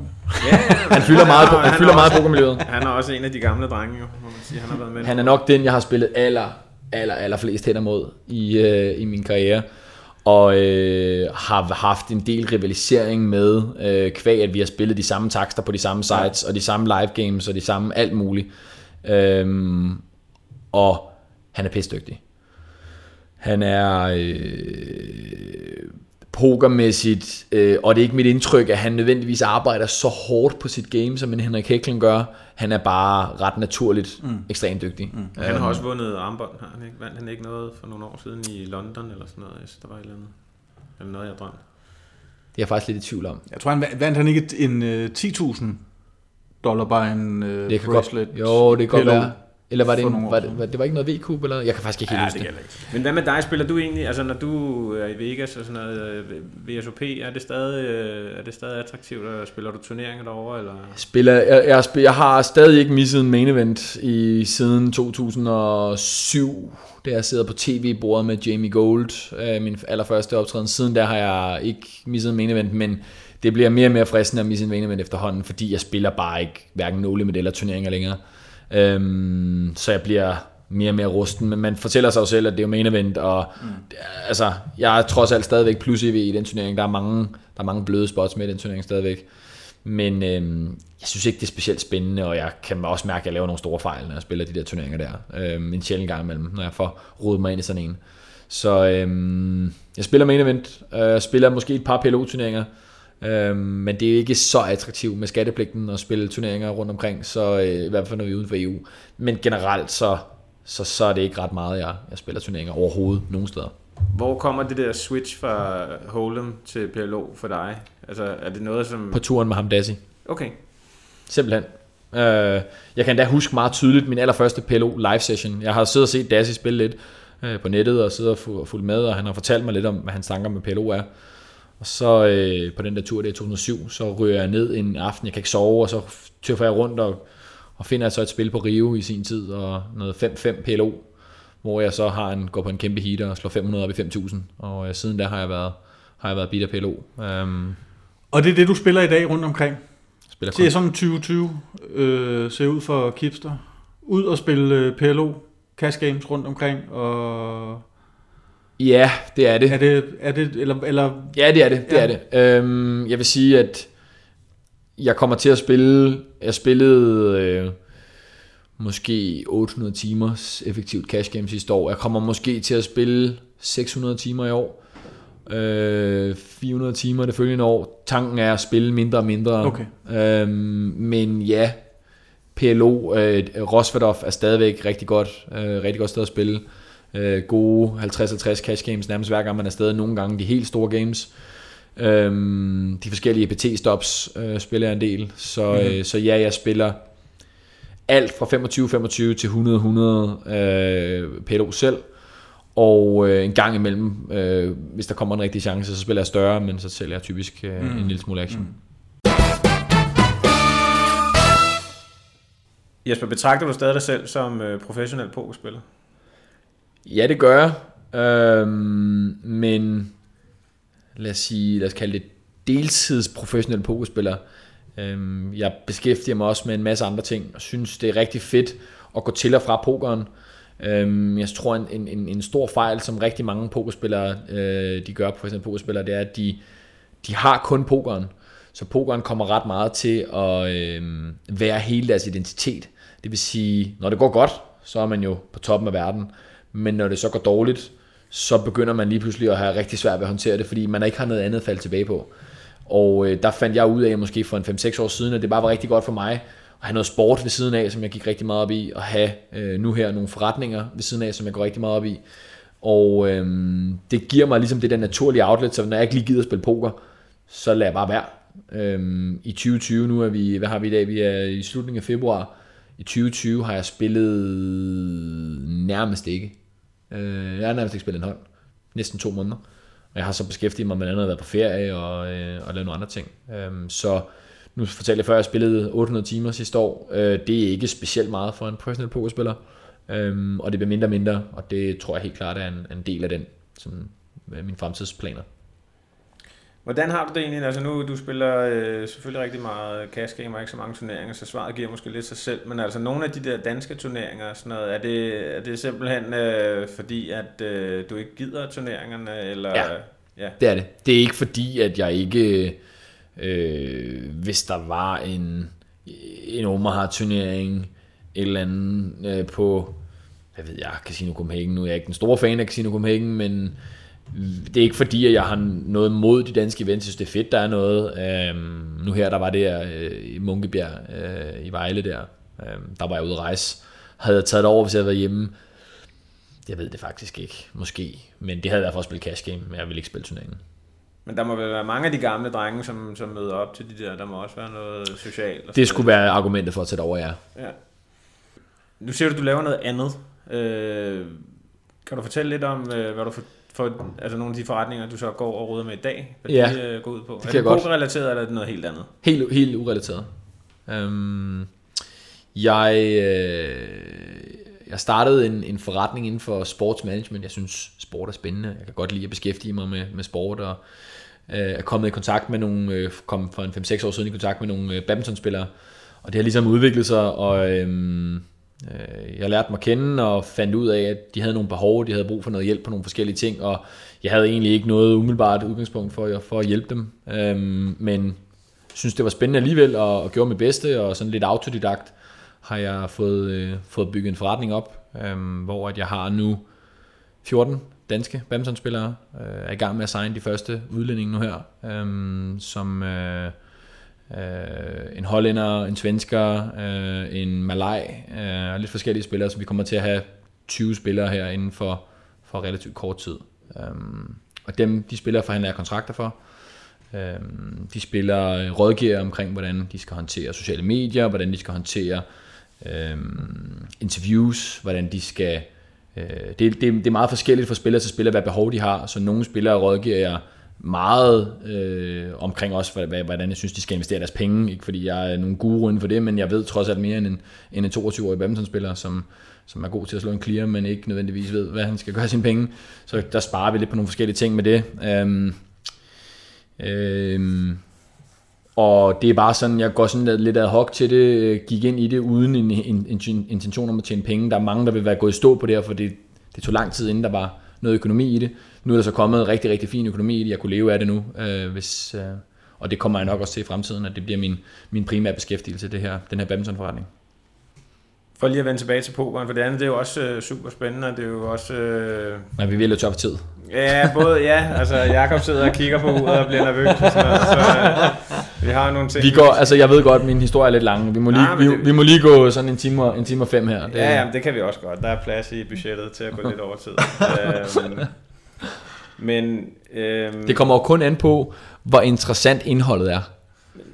Ja, <laughs> han fylder meget, han er fylder meget i også- pokermiljøet. Han er også en af de gamle drenge, jo, må man sige. Han har været med. Han er nok den, jeg har spillet aller, aller, aller flest hen mod i, øh, i min karriere. Og øh, har haft en del rivalisering med, øh, kvæg at vi har spillet de samme takster på de samme sites, og de samme live games, og de samme alt muligt. Øhm, og han er pissdygtig. Han er øh, pokermæssigt, øh, og det er ikke mit indtryk, at han nødvendigvis arbejder så hårdt på sit game, som en Henrik Hæklen gør. Han er bare ret naturligt mm. ekstremt dygtig. Mm. Han har også vundet armbånd, har han ikke? Vandt han ikke noget for nogle år siden i London eller sådan noget? Jeg synes, der var et eller andet. Eller noget, jeg drømte. Det er jeg faktisk lidt i tvivl om. Jeg tror, han vandt han ikke en øh, 10.000 dollar bare en øh, Det kan bracelet. godt, jo, det kan godt være. Eller var det, en, var det, var, det var ikke noget V-kub, eller? Jeg kan faktisk ikke helt Ja, huske det ikke. Men hvad med dig? Spiller du egentlig, altså når du er i Vegas og sådan noget, øh, VSOP, er det stadig, øh, er det stadig attraktivt, og spiller du turneringer derovre, eller? Spiller, jeg, jeg, jeg har stadig ikke misset en main event i siden 2007, da jeg sidder på tv-bordet med Jamie Gold, øh, min allerførste optræden. Siden der har jeg ikke misset en main event, men det bliver mere og mere fristende at misse en main event efterhånden, fordi jeg spiller bare ikke hverken no limit eller turneringer længere. Øhm, så jeg bliver mere og mere rusten, men man fortæller sig jo selv, at det er jo main event, og mm. altså, jeg er trods alt stadigvæk plus EV i den turnering. Der er mange, der er mange bløde spots med i den turnering stadigvæk. Men øhm, jeg synes ikke, det er specielt spændende, og jeg kan også mærke, at jeg laver nogle store fejl, når jeg spiller de der turneringer der. Øhm, en sjældent gang imellem, når jeg får rodet mig ind i sådan en. Så øhm, jeg spiller main event, øh, spiller måske et par PLO-turneringer, øhm, men det er ikke så attraktivt med skattepligten at spille turneringer rundt omkring, så øh, i hvert fald når vi er uden for EU. Men generelt, så, så, så er det ikke ret meget, jeg, jeg spiller turneringer overhovedet nogen steder. Hvor kommer det der switch fra Hold'em til PLO for dig? Altså, er det noget, som... På turen med Hamdassi. Okay. Simpelthen. Øh, jeg kan da huske meget tydeligt min allerførste PLO live session. Jeg har siddet og set Dassi spille lidt øh, på nettet og siddet og fu- fulgt med, og han har fortalt mig lidt om, hvad hans tanker med PLO er. Og så øh, på den der tur, det er 2007, så ryger jeg ned en aften, jeg kan ikke sove, og så tøffer jeg rundt og, og finder så et spil på Rio i sin tid, og noget 5-5 PLO, hvor jeg så har en, går på en kæmpe heater og slår 500 op i 5.000, og øh, siden der har jeg været, har jeg været bit af PLO. Um, Og det er det, du spiller i dag rundt omkring. spiller Det er sådan 2020 øh, ser ud for Kipster. Ud og spille øh, PLO, cash games rundt omkring, og Ja, det er det. er det, er det eller, eller Ja, det er det. det, Ja. er det. Øhm, jeg vil sige, at jeg kommer til at spille, jeg spillede øh, måske 800 timers effektivt cash game sidste år. Jeg kommer måske til at spille 600 timer i år. Øh, 400 timer det følgende år. Tanken er at spille mindre og mindre. Okay. Øhm, men ja, PLO, øh, Rosvadov er stadigvæk rigtig godt, øh, rigtig godt sted at spille. Øh, gode 50-50 cash games, nærmest hver gang man er afsted. Nogle gange de helt store games. Øhm, de forskellige EPT-stops øh, spiller jeg en del. Så, mm-hmm. øh, så ja, jeg spiller alt fra 25-25 til 100-100 øh, PLO selv. Og øh, en gang imellem, øh, hvis der kommer en rigtig chance, så spiller jeg større, men så sælger jeg typisk øh, mm. en lille smule action. Mm. Jesper, betragter du stadig dig selv som øh, professionel pokerspiller? Ja, det gør jeg. Øhm, men lad os sige, lad os kalde det deltids professionel pokerspiller. Øhm, jeg beskæftiger mig også med en masse andre ting, og synes, det er rigtig fedt at gå til og fra pokeren. Øhm, jeg tror, en, en, en stor fejl, som rigtig mange pokerspillere, øh, de gør, professionelle pokerspillere, det er, at de, de har kun pokeren. Så pokeren kommer ret meget til at øh, være hele deres identitet. Det vil sige, når det går godt, så er man jo på toppen af verden. Men når det så går dårligt, så begynder man lige pludselig at have rigtig svært ved at håndtere det, fordi man ikke har noget andet at falde tilbage på. Og øh, der fandt jeg ud af, måske for en 5-6 år siden, at det bare var rigtig godt for mig at have noget sport ved siden af, som jeg gik rigtig meget op i, og have øh, nu her nogle forretninger ved siden af, som jeg går rigtig meget op i. Og øh, det giver mig ligesom det der naturlige outlet, så når jeg ikke lige gider at spille poker, så lader jeg bare være. Øh, I 2020, nu er vi, hvad har vi i dag? Vi er i slutningen af februar. I 2020 har jeg spillet nærmest ikke. Øh, jeg har nærmest ikke spillet en hånd. Næsten to måneder. Og jeg har så beskæftiget mig med andet været på ferie og, øh, og lave nogle andre ting. Øh, så nu fortalte jeg før, at jeg spillede 800 timer sidste år. Øh, det er ikke specielt meget for en professionel pokerspiller. Øh, og det bliver mindre og mindre, og det tror jeg helt klart er en, en del af den, sådan, øh, mine fremtidsplaner. Hvordan har du det egentlig? Altså nu, du spiller øh, selvfølgelig rigtig meget cash game og ikke så mange turneringer, så svaret giver måske lidt sig selv, men altså nogle af de der danske turneringer, sådan noget, er, det, er det simpelthen øh, fordi, at øh, du ikke gider turneringerne? Eller, ja, ja, det er det. Det er ikke fordi, at jeg ikke, øh, hvis der var en, en Omaha-turnering, et eller andet øh, på, hvad ved jeg, Casino Copenhagen, nu er jeg ikke den store fan af Casino Copenhagen, men det er ikke fordi, at jeg har noget mod de danske events. Jeg synes, det er fedt, der er noget. Øhm, nu her, der var det øh, i Munkebjerg øh, i Vejle der. Øhm, der var jeg ude at rejse. Havde jeg taget det over, hvis jeg havde været hjemme? Jeg ved det faktisk ikke. Måske. Men det havde været for at spille cash game, men jeg vil ikke spille turneringen. Men der må vel være mange af de gamle drenge, som, som møder op til de der. Der må også være noget socialt. Det skulle være argumentet for at tage over, ja. ja. Nu ser du, at du laver noget andet. Øh, kan du fortælle lidt om, øh, hvad du for, for altså nogle af de forretninger, du så går og råder med i dag? Hvad ja, de øh, går ud på? Det er det pokerrelateret, eller er det noget helt andet? Helt, helt urelateret. Um, jeg, øh, jeg startede en, en forretning inden for sportsmanagement. Jeg synes, sport er spændende. Jeg kan godt lide at beskæftige mig med, med sport, og øh, er kommet i kontakt med nogle, øh, kom for en 5-6 år siden i kontakt med nogle øh, badmintonspillere, og det har ligesom udviklet sig, og Øh, Øh, jeg lærte mig at kende og fandt ud af, at de havde nogle behov, de havde brug for noget hjælp på nogle forskellige ting, og jeg havde egentlig ikke noget umiddelbart udgangspunkt for, for at hjælpe dem, øhm, men synes det var spændende alligevel, og, og gjorde mit bedste, og sådan lidt autodidakt har jeg fået, øh, fået bygget en forretning op, øhm, hvor at jeg har nu 14 danske badmintonspillere, øh, er i gang med at signe de første udlændinge nu her, øhm, som... Øh, en hollænder, en svensker, øh, en malaj, øh, og lidt forskellige spillere, så vi kommer til at have 20 spillere her inden for, for relativt kort tid. Um, og dem, de spillere forhandler jeg kontrakter for. Um, de spiller øh, rådgiver omkring, hvordan de skal håndtere sociale medier, hvordan de skal håndtere um, interviews, hvordan de skal... Uh, det, det, det er meget forskelligt fra spiller til spiller, hvad behov de har, så nogle spillere rådgiver jeg meget øh, omkring også, hvordan jeg synes, de skal investere deres penge. Ikke fordi jeg er nogen guru inden for det, men jeg ved trods alt mere end en, end en 22-årig badmintonspiller, som, som er god til at slå en clear, men ikke nødvendigvis ved, hvad han skal gøre sine penge. Så der sparer vi lidt på nogle forskellige ting med det. Øhm, øhm, og det er bare sådan, jeg går sådan lidt ad hoc til det, øh, gik ind i det uden en, en, en intention om at tjene penge. Der er mange, der vil være gået i stå på det her, for det, det tog lang tid, inden der var noget økonomi i det. Nu er der så kommet rigtig, rigtig fin økonomi i det. Jeg kunne leve af det nu, øh, hvis, øh, Og det kommer jeg nok også til i fremtiden, at det bliver min, min primære beskæftigelse, det her, den her badmintonforretning. For lige at vende tilbage til pokeren, for det andet det er jo også øh, super spændende, og det er jo også... Øh, Men vi vil lidt tør for tid. ja, både ja, altså Jakob sidder og kigger på uret og bliver nervøs, og sådan noget, så øh, vi har nogle ting. Vi går, altså jeg ved godt, at min historie er lidt lang. Vi må lige, men vi, det- vi må lige gå sådan en time, og, en time og fem her. Det, Ja, jamen, det kan vi også godt. Der er plads i budgettet til at gå lidt over tid. <laughs> øhm, men øhm, Det kommer jo kun an på, hvor interessant indholdet er.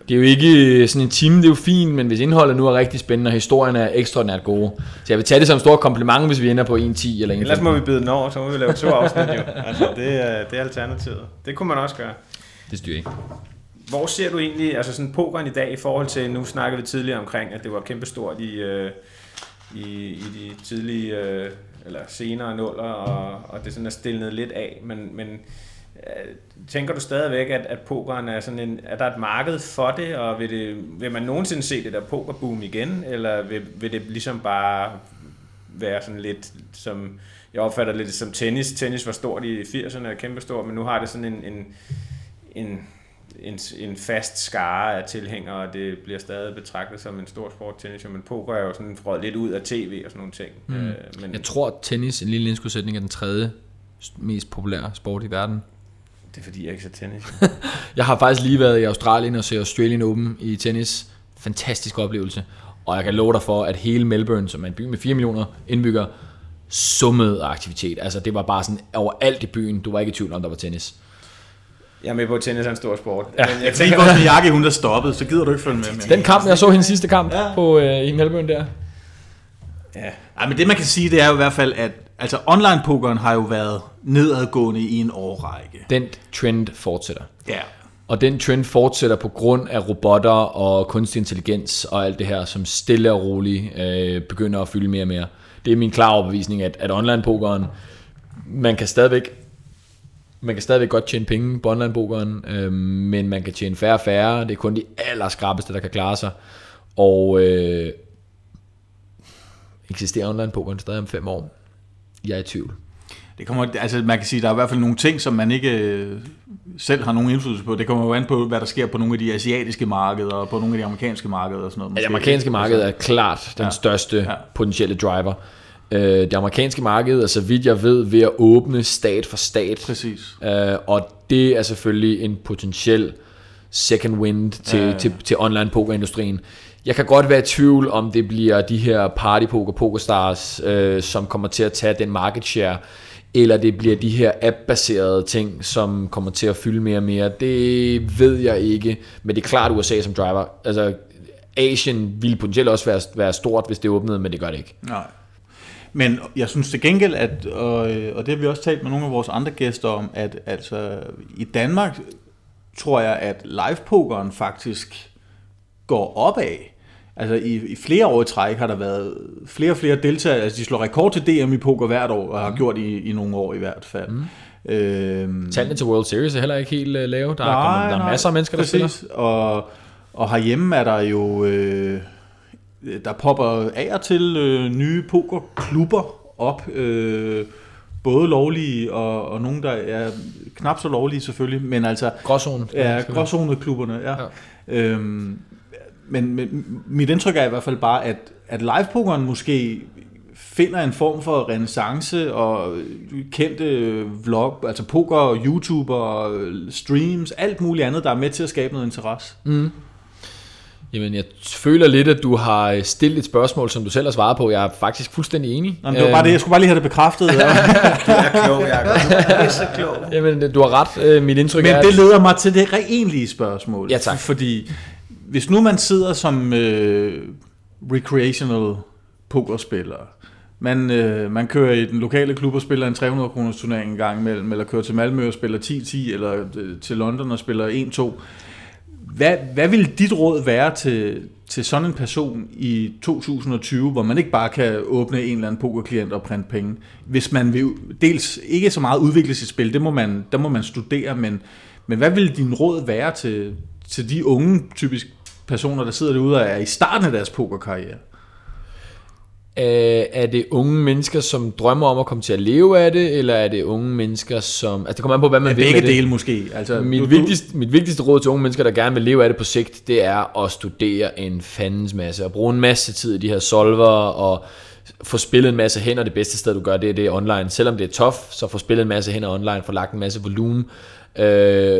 Det er jo ikke sådan en time, det er jo fint, men hvis indholdet nu er rigtig spændende, og historien er ekstraordinært gode. Så jeg vil tage det som en stor kompliment, hvis vi ender på 1.10 eller 1.15. Ellers må vi bide den over, så må vi lave to afsnit jo. Altså, det, er, det er alternativet. Det kunne man også gøre. Det styrer ikke. Hvor ser du egentlig, altså sådan pokeren i dag i forhold til, nu snakkede vi tidligere omkring, at det var kæmpestort i, øh, i, i de tidlige, øh, eller senere nuller, og, og det sådan er stillet lidt af, men, men øh, tænker du stadigvæk, at, at pokeren er sådan en, er der et marked for det, og vil, det, vil man nogensinde se det der pokerboom igen, eller vil, vil det ligesom bare være sådan lidt som, jeg opfatter lidt som tennis. Tennis var stort i 80'erne og kæmpestort, men nu har det sådan en, en, en en, en fast skare af tilhængere, og det bliver stadig betragtet som en stor sport tennis, men poker er jo sådan frøet lidt ud af tv og sådan nogle ting. Mm. Øh, men Jeg tror, at tennis, en lille indskudsætning, er den tredje mest populære sport i verden. det er fordi, jeg ikke ser tennis. <laughs> Jeg har faktisk lige været i Australien og set Australian Open i tennis. Fantastisk oplevelse. Og jeg kan love dig for, at hele Melbourne, som er en by med 4 millioner indbyggere, summede af aktivitet. Altså det var bare sådan overalt i byen. Du var ikke i tvivl om, der var tennis. Jeg er med på, at tennis er en stor sport. Ja. Men jeg Fordi tænker, vores Miyagi, hun er stoppet, så gider du ikke følge med mere. Den kamp, jeg så hendes sidste kamp ja. på, øh, i Melbourne der. ja, Ja, men det man kan sige, det er jo i hvert fald, at altså, online-pokeren har jo været nedadgående i en årrække. Den trend fortsætter. Ja. Og den trend fortsætter på grund af robotter og kunstig intelligens og alt det her, som stille og roligt øh, begynder at fylde mere og mere. Det er min klare overbevisning, at, at online-pokeren, man kan stadigvæk man kan stadigvæk godt tjene penge på online-pokeren, øh, men man kan tjene færre og færre. Det er kun de allerskrappeste, der kan klare sig. Og øh, eksisterer online-pokeren stadig om fem år? Jeg er i tvivl. Det kommer, altså man kan sige, der er i hvert fald nogle ting, som man ikke øh, selv har nogen indflydelse på. Det kommer jo an på, hvad der sker på nogle af de asiatiske markeder, og på nogle af de amerikanske markeder og sådan noget. Ja, det måske. amerikanske marked er klart den Ja. største Ja. potentielle driver. Øh, Det amerikanske marked er, så vidt jeg ved, ved at åbne stat for stat. Præcis. Øh, Og det er selvfølgelig en potentiel second wind til, Ja, ja. til, til online pokerindustrien. Jeg kan godt være i tvivl, om det bliver de her party poker, pokerstars, øh, som kommer til at tage den market share, eller det bliver de her app-baserede ting, som kommer til at fylde mere og mere. Det ved jeg ikke, men det er klart USA som driver. Altså, Asien ville potentielt også være, være stort, hvis det åbnede, men det gør det ikke. Nej. Men jeg synes til gengæld, at, og, øh, og det har vi også talt med nogle af vores andre gæster om, at altså, i Danmark tror jeg, at live-pokeren faktisk går opad. Altså i, i flere år i træk har der været flere og flere deltagere, altså de slår rekord til DM i poker hvert år, og har Mm. gjort i, i nogle år i hvert fald. Mm. Øhm, Tallene til World Series er heller ikke helt uh, lave. Der, er, kommet, der er masser af mennesker, der præcis. spiller. Og, og herhjemme er der jo, øh, der popper af og til øh, nye pokerklubber op. Øh, både lovlige og, og nogle, der er knap så lovlige selvfølgelig, men altså Gråzone. ja, gråzoneklubberne. Ja. Ja. Øhm, men, men mit indtryk er i hvert fald bare, at, at livepokeren måske finder en form for renaissance og kendte vlog, altså poker, YouTuber, streams, alt muligt andet, der er med til at skabe noget interesse. Mm. Jamen, jeg føler lidt, at du har stillet et spørgsmål, som du selv har svaret på. Jeg er faktisk fuldstændig enig. Nå, men det var bare det, jeg skulle bare lige have det bekræftet. <laughs> Ja. du er klog, Jacob. <laughs> Du er så klog. Jamen, du har ret. Øh, Mit indtryk Men er, det leder mig til det egentlige spørgsmål. Ja, tak. Fordi hvis nu man sidder som øh, recreational pokerspiller, man, øh, man kører i den lokale klub og spiller en 300 kroners turnering en gang imellem, eller kører til Malmø og spiller 10-10, eller øh, til London og spiller 1-2. Hvad, hvad vil dit råd være til, til sådan en person i 2020, hvor man ikke bare kan åbne en eller anden pokerklient og printe penge? Hvis man vil dels ikke så meget udvikle sit spil, det må man, der må man studere, men, men hvad vil din råd være til, til de unge, typisk personer, der sidder derude og er i starten af deres pokerkarriere? Øh, er det unge mennesker, som drømmer om at komme til at leve af det, eller er det unge mennesker, som... Altså, det kommer an på, hvad man Ja, vil begge med det. dele måske. Altså, Mit, du- du- vigtigste, mit vigtigste råd til unge mennesker, der gerne vil leve af det på sigt, det er at studere en fandens masse, og bruge en masse tid i de her solver, og få spillet en masse hænder. Det bedste sted, du gør det, det er online. Selvom det er tough, så få spillet en masse hænder online, få lagt en masse volumen. Øh,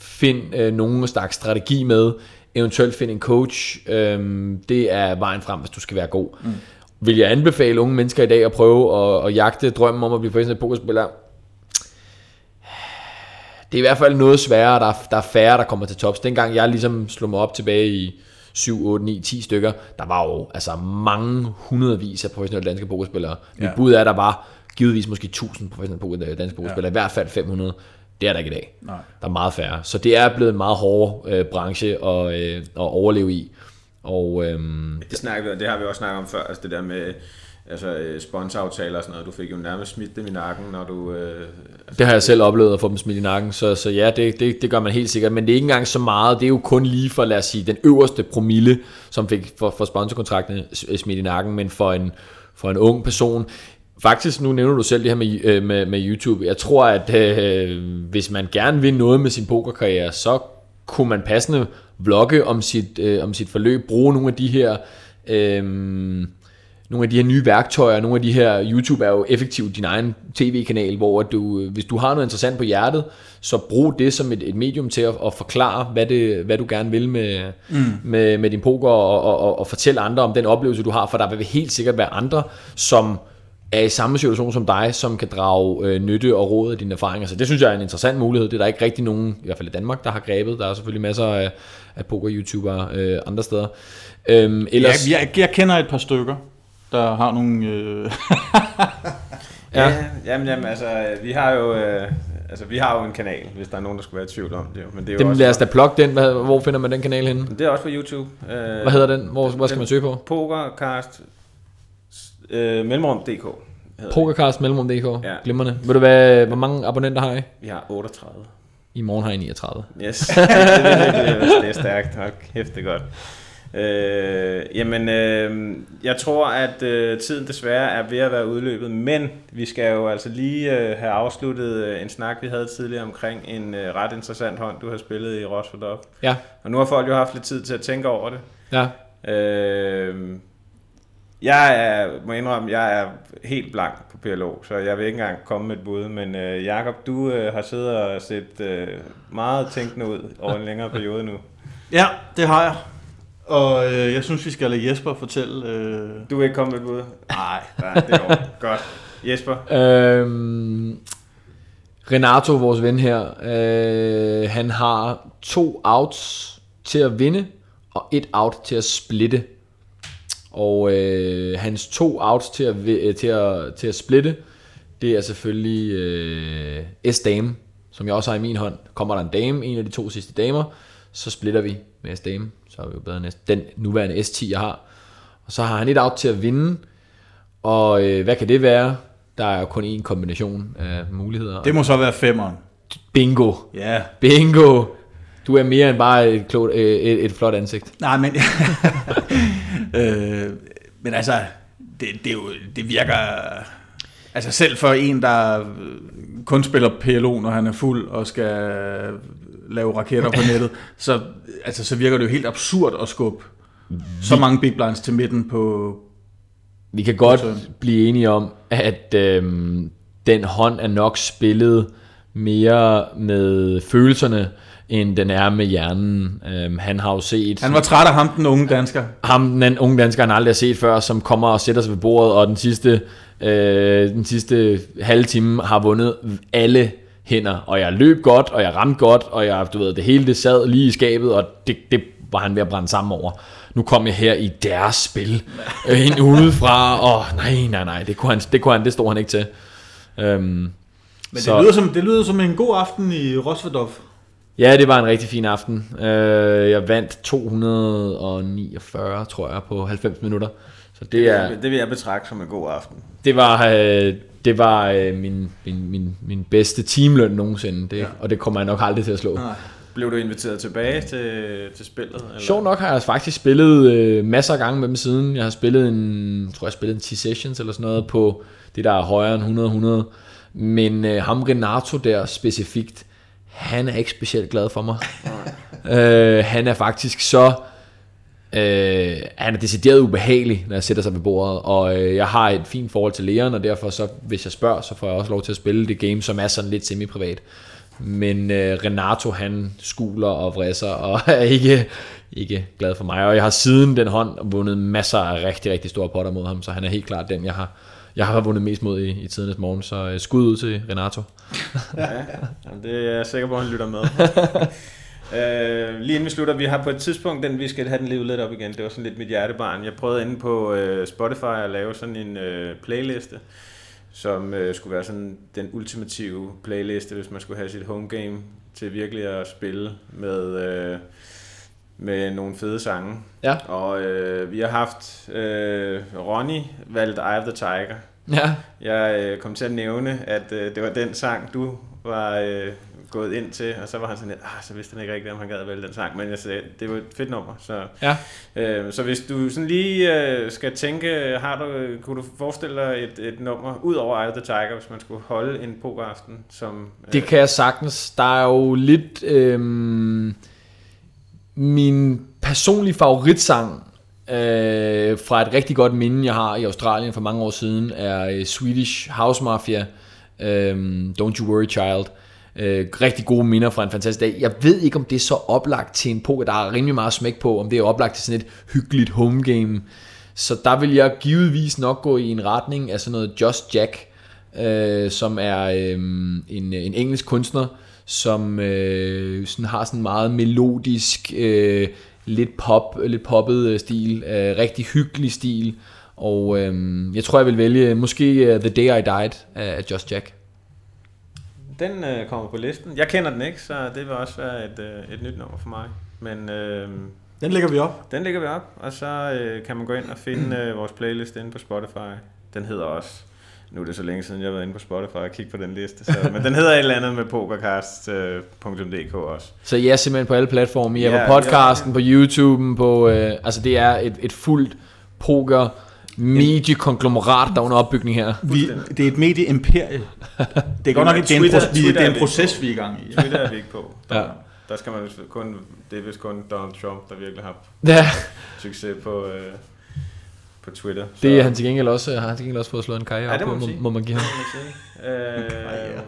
find øh, nogen slags strategi med, eventuelt find en coach. Øh, det er vejen frem, hvis du skal være god. Mm. Vil jeg anbefale unge mennesker i dag at prøve at, at jagte drømmen om at blive professionel pokerspiller? det er i hvert fald noget sværere, der er, der er færre, der kommer til tops. Dengang jeg ligesom slog mig op tilbage i 7, 8, 9, 10 stykker, der var jo altså mange hundredvis af professionelle danske pokerspillere. Mit Ja. bud er, der var givetvis måske 1000 professionelle poker, danske pokerspillere, ja. i hvert fald 500. Det er der ikke i dag. Nej. Der er meget færre. Så det er blevet en meget hård øh, branche at, øh, at overleve i. Og øhm, Det, snakker vi, det har vi også snakket om før, altså det der med altså, øh, sponsoraftaler og sådan noget. Du fik jo nærmest smidt dem i nakken, når du... Øh, Det har jeg selv oplevet at få dem smidt i nakken, så, så ja, det, det, det gør man helt sikkert, men det er ikke engang så meget, det er jo kun lige for, lad os sige, den øverste promille, som fik for, for sponsorkontrakten smidt i nakken, men for en, for en ung person, faktisk, nu nævner du selv det her med, øh, med, med YouTube, jeg tror, at øh, hvis man gerne vil noget med sin pokerkarriere, så kunne man passende vlogge om sit, øh, om sit forløb, bruge nogle af de her... Øh, nogle af de her nye værktøjer, nogle af de her, YouTube er jo effektivt din egen tv-kanal, hvor du, hvis du har noget interessant på hjertet, så brug det som et, et medium til at, at forklare, hvad, det, hvad du gerne vil med, mm. med, med din poker, og, og, og, og fortælle andre om den oplevelse, du har, for der vil helt sikkert være andre, som er i samme situation som dig, som kan drage øh, nytte og råd af dine erfaringer. Så det synes jeg er en interessant mulighed. Det er der ikke rigtig nogen, i hvert fald i Danmark, der har grebet. Der er selvfølgelig masser af, af poker-youtubere øh, andre steder. Øhm, Jeg, ellers, jeg, jeg kender et par stykker, der har nogle... Øh, <laughs> ja. ja, jamen, jamen, altså, vi har jo... Øh, altså, vi har jo en kanal, hvis der er nogen, der skulle være i tvivl om det. jo. Men det er jo dem, også, lad os da plukke den. Hvad, hvor finder man den kanal henne? det er også på YouTube. Øh, Hvad hedder den? Hvor, hvor skal man søge på? Pokercast øh, mellemrum.dk det. Pokercast mellemrum.dk. Ja. Glimrende. Ved du hvad, hvor mange abonnenter har I? Vi har 38. I morgen har I 39. Yes, <laughs> det, er, virkelig- det er stærkt. Hold kæft, det godt. Øh, jamen, øh, jeg tror, at øh, tiden desværre er ved at være udløbet, men vi skal jo altså lige øh, have afsluttet øh, en snak, vi havde tidligere omkring en øh, ret interessant hånd, du har spillet i Rosford. Ja, Og nu har folk jo haft lidt tid til at tænke over det. ja. Øh, jeg er, må indrømme, jeg er helt blank på PLO, så jeg vil ikke engang komme med et bud, men øh, Jakob, du øh, har siddet og set øh, meget tænkende ud over en længere periode nu. <laughs> ja, det har jeg. Og øh, jeg synes, vi skal lade Jesper fortælle... Øh, Du vil ikke komme med et bud? <laughs> nej, Nej, det er. Godt. Jesper? Øhm, Renato, vores ven her, øh, han har to outs til at vinde, og et out til at splitte. Og øh, hans to outs til at, øh, til, at, til at splitte, det er selvfølgelig øh, S-dame, som jeg også har i min hånd. Kommer der en dame, en af de to sidste damer, så splitter vi med S-dame. Så er vi jo bedre end den nuværende S10, jeg har. Og så har han et out til at vinde, og øh, hvad kan det være? Der er jo kun én kombination af muligheder. det må så være femmeren. Bingo! Ja. Bingo! Du er mere end bare et, klogt, øh, et, et flot ansigt. Nej, men... <laughs> øh, men altså, det, det, jo, det virker... Altså selv for en, der øh, kun spiller PLO, når han er fuld og skal lave raketter på nettet, så, altså, så virker det jo helt absurd at skubbe så mange big blinds til midten på... Vi kan godt blive enige om, at øhm, den hånd er nok spillet mere med følelserne, end den er med hjernen. Øhm, han har jo set... Han var træt af ham, den unge dansker. ham, den unge dansker, han aldrig har set før, som kommer og sætter sig ved bordet, og den sidste, øh, den sidste halve time har vundet alle hænder, og jeg løb godt, og jeg ramte godt, og jeg, du ved, det hele det sad lige i skabet, og det, det var han ved at brænde sammen over. Nu kom jeg her i deres spil, øh, ind udefra, og nej, nej, nej, det kunne han, det, kunne han, det stod han ikke til. Øhm, Men Så- det lyder, som, det lyder som en god aften i Rosvedov. Ja, det var en rigtig fin aften. Øh, jeg vandt 249, tror jeg, på 90 minutter. Så det er, Det vil jeg betragte som en god aften. det var, øh, det var øh, min, min, min, min bedste teamløn nogensinde, det, ja. og det kommer jeg nok aldrig til at slå. Nej. blev du inviteret tilbage til, til spillet? Eller? Sjov nok har jeg faktisk spillet øh, masser af gange med dem siden. Jeg har spillet en, tror jeg spillet en 10 sessions eller sådan noget på det der er højere end 100-100. Men øh, ham Renato der specifikt, han er ikke specielt glad for mig. <laughs> øh, han er faktisk så... Øh, han er decideret ubehagelig, når jeg sætter sig ved bordet, og øh, jeg har et fint forhold til Leon, og derfor så, hvis jeg spørger, så får jeg også lov til at spille det game, som er sådan lidt semi-privat. Men øh, Renato, han skuler og vrisser, og <laughs> er ikke, ikke glad for mig. Og jeg har siden den hånd vundet masser af rigtig, rigtig store potter mod ham, så han er helt klart den, jeg har, jeg har vundet mest mod i, i tidernes morgen. Så øh, skud ud til Renato. ja, jamen, det er jeg sikker på, at han lytter med. Uh, <laughs> lige inden vi slutter, vi har på et tidspunkt, den vi skal have den livet lidt op igen. Det var sådan lidt mit hjertebarn. Jeg prøvede inde på uh, Spotify at lave sådan en uh, playliste, som uh, skulle være sådan den ultimative playliste, hvis man skulle have sit home game til virkelig at spille med, uh, med nogle fede sange. Ja. Og uh, vi har haft uh, Ronny valgt Eye of the Tiger. Ja. Jeg uh, kom til at nævne, at uh, det var den sang, du var uh, gået ind til, og så var han sådan lidt, ah, så vidste han ikke rigtigt, om han gad vælge den sang, men jeg sagde, det var et fedt nummer, så, Ja. øh, så hvis du sådan lige øh, skal tænke, har du, kunne du forestille dig et, et nummer, ud over Eye of the Tiger, hvis man skulle holde en pokeraften, som... Øh, Det kan jeg sagtens. Der er jo lidt... Øhm, min personlige favoritsang øh, fra et rigtig godt minde, jeg har i Australien for mange år siden, er øh, Swedish House Mafia, øh, Don't You Worry Child. Øh, rigtig gode minder fra en fantastisk dag. Jeg ved ikke, om det er så oplagt til en poker. Der er rimelig meget smæk på, om det er oplagt til sådan et hyggeligt home game. Så der vil jeg givetvis nok gå i en retning af sådan noget Just Jack, øh, som er øh, en, en engelsk kunstner, som øh, sådan har sådan meget melodisk, øh, lidt pop, lidt poppet øh, stil, øh, rigtig hyggelig stil, og øh, jeg tror jeg vil vælge måske uh, The Day I Died af Just Jack. Den øh, kommer på listen. Jeg kender den ikke, så det vil også være et, øh, et nyt nummer for mig. Men øh, Den lægger vi op. den lægger vi op, og så øh, kan man gå ind og finde øh, vores playlist inde på Spotify. Den hedder også nu er det så længe siden, jeg har været inde på Spotify og kigge på den liste. Så, men den hedder et eller andet med pokercast.dk også. Så I er simpelthen på alle platforme. I er Ja, på podcasten, ja. på YouTube, på, øh, altså det er et, et fuldt poker mediekonglomerat, der er under opbygning her. Vi, det er et medieimperie. Det er godt nok det er en, Twitter- vi, Twitter det er en proces, vi er i gang i. Twitter er vi ikke på. Der, Ja. der skal man kun, det er vist kun Donald Trump, der virkelig har Ja, succes på, øh, på Twitter. det er han til gengæld også, har han til gengæld også fået slået en karriere Ja, op det må på, man må, sige. må man give ham. må man sige. Øh,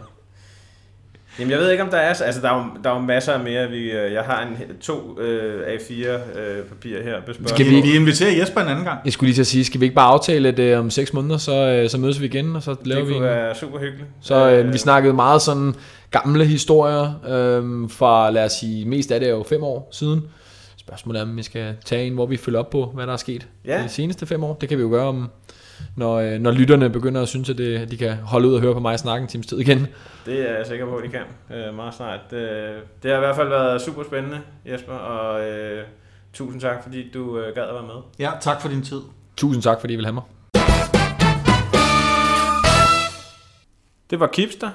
Jamen, jeg ved ikke, om der er... Altså, der er jo, der er jo masser af mere. Vi, øh, jeg har en, to øh, A4 øh, papirer her. Med Skal vi- Vi inviterer Jesper en anden gang. Jeg skulle lige til at sige, skal vi ikke bare aftale, at øh, om 6 måneder, så, øh, så mødes vi igen, og så laver Det vi kunne en... være super hyggeligt. Så øh, vi snakkede meget sådan gamle historier øh, fra, lad os sige, mest af det er jo fem år siden. Spørgsmålet er, om vi skal tage en, hvor vi følger op på, hvad der er sket Ja. de seneste fem år. Det kan vi jo gøre, om, når, øh, når lytterne begynder at synes, at det, at de kan holde ud og høre på mig snakke en times tid igen. Det er jeg sikker på, at de kan øh, meget snart. Det, det har i hvert fald været super spændende, Jesper, og øh, tusind tak, fordi du øh, gad at være med. Ja, tak for din tid. Tusind tak, fordi I vil have mig. Det var Kipster.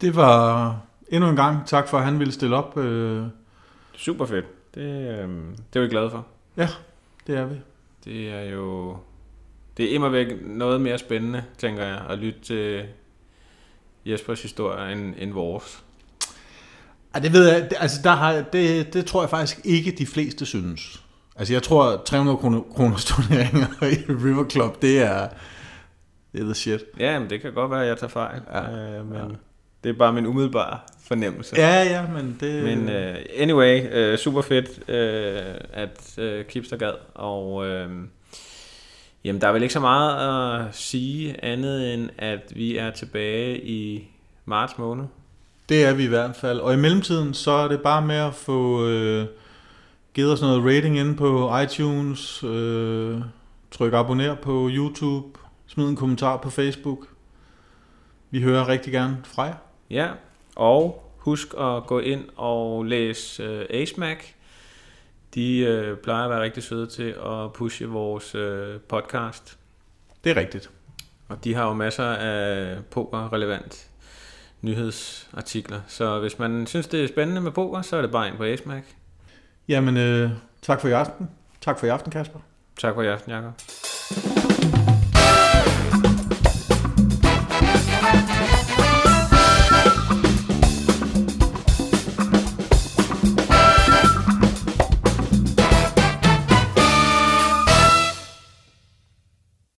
Det var endnu en gang tak for, at han ville stille op. Øh, Super fedt. Det, øh, det er vi glade for. Det er vi. Det er jo... Det er immer væk noget mere spændende, tænker jeg, at lytte til Jespers historie end, end vores. Ja, det ved jeg. Det, altså, der har, det, det tror jeg faktisk ikke, de fleste synes. Altså, jeg tror, 300 kroner, kroners turneringer <laughs> i River Club, det er, det er the shit. Ja, men det kan godt være, at jeg tager fejl. Ja. Øh, men ja. Det er bare min umiddelbare fornemmelse. Ja, ja, men det... Men uh, anyway, uh, super fedt, uh, at uh, Kipster gad, og uh, jamen, der er vel ikke så meget at sige andet end, at vi er tilbage i marts måned. Det er vi i hvert fald. Og i mellemtiden, så er det bare med at få øh, givet os noget rating inde på iTunes, øh, tryk abonner på YouTube, smid en kommentar på Facebook. Vi hører rigtig gerne fra jer. Ja, og husk at gå ind og læse uh, AceMac. De uh, plejer at være rigtig søde til at pushe vores uh, podcast. Det er rigtigt. Og de har jo masser af poker-relevant nyhedsartikler. Så hvis man synes, det er spændende med poker, så er det bare ind på AceMac. Jamen, øh, tak for i aften. Tak for i aften, Kasper. Tak for i aften, Jacob.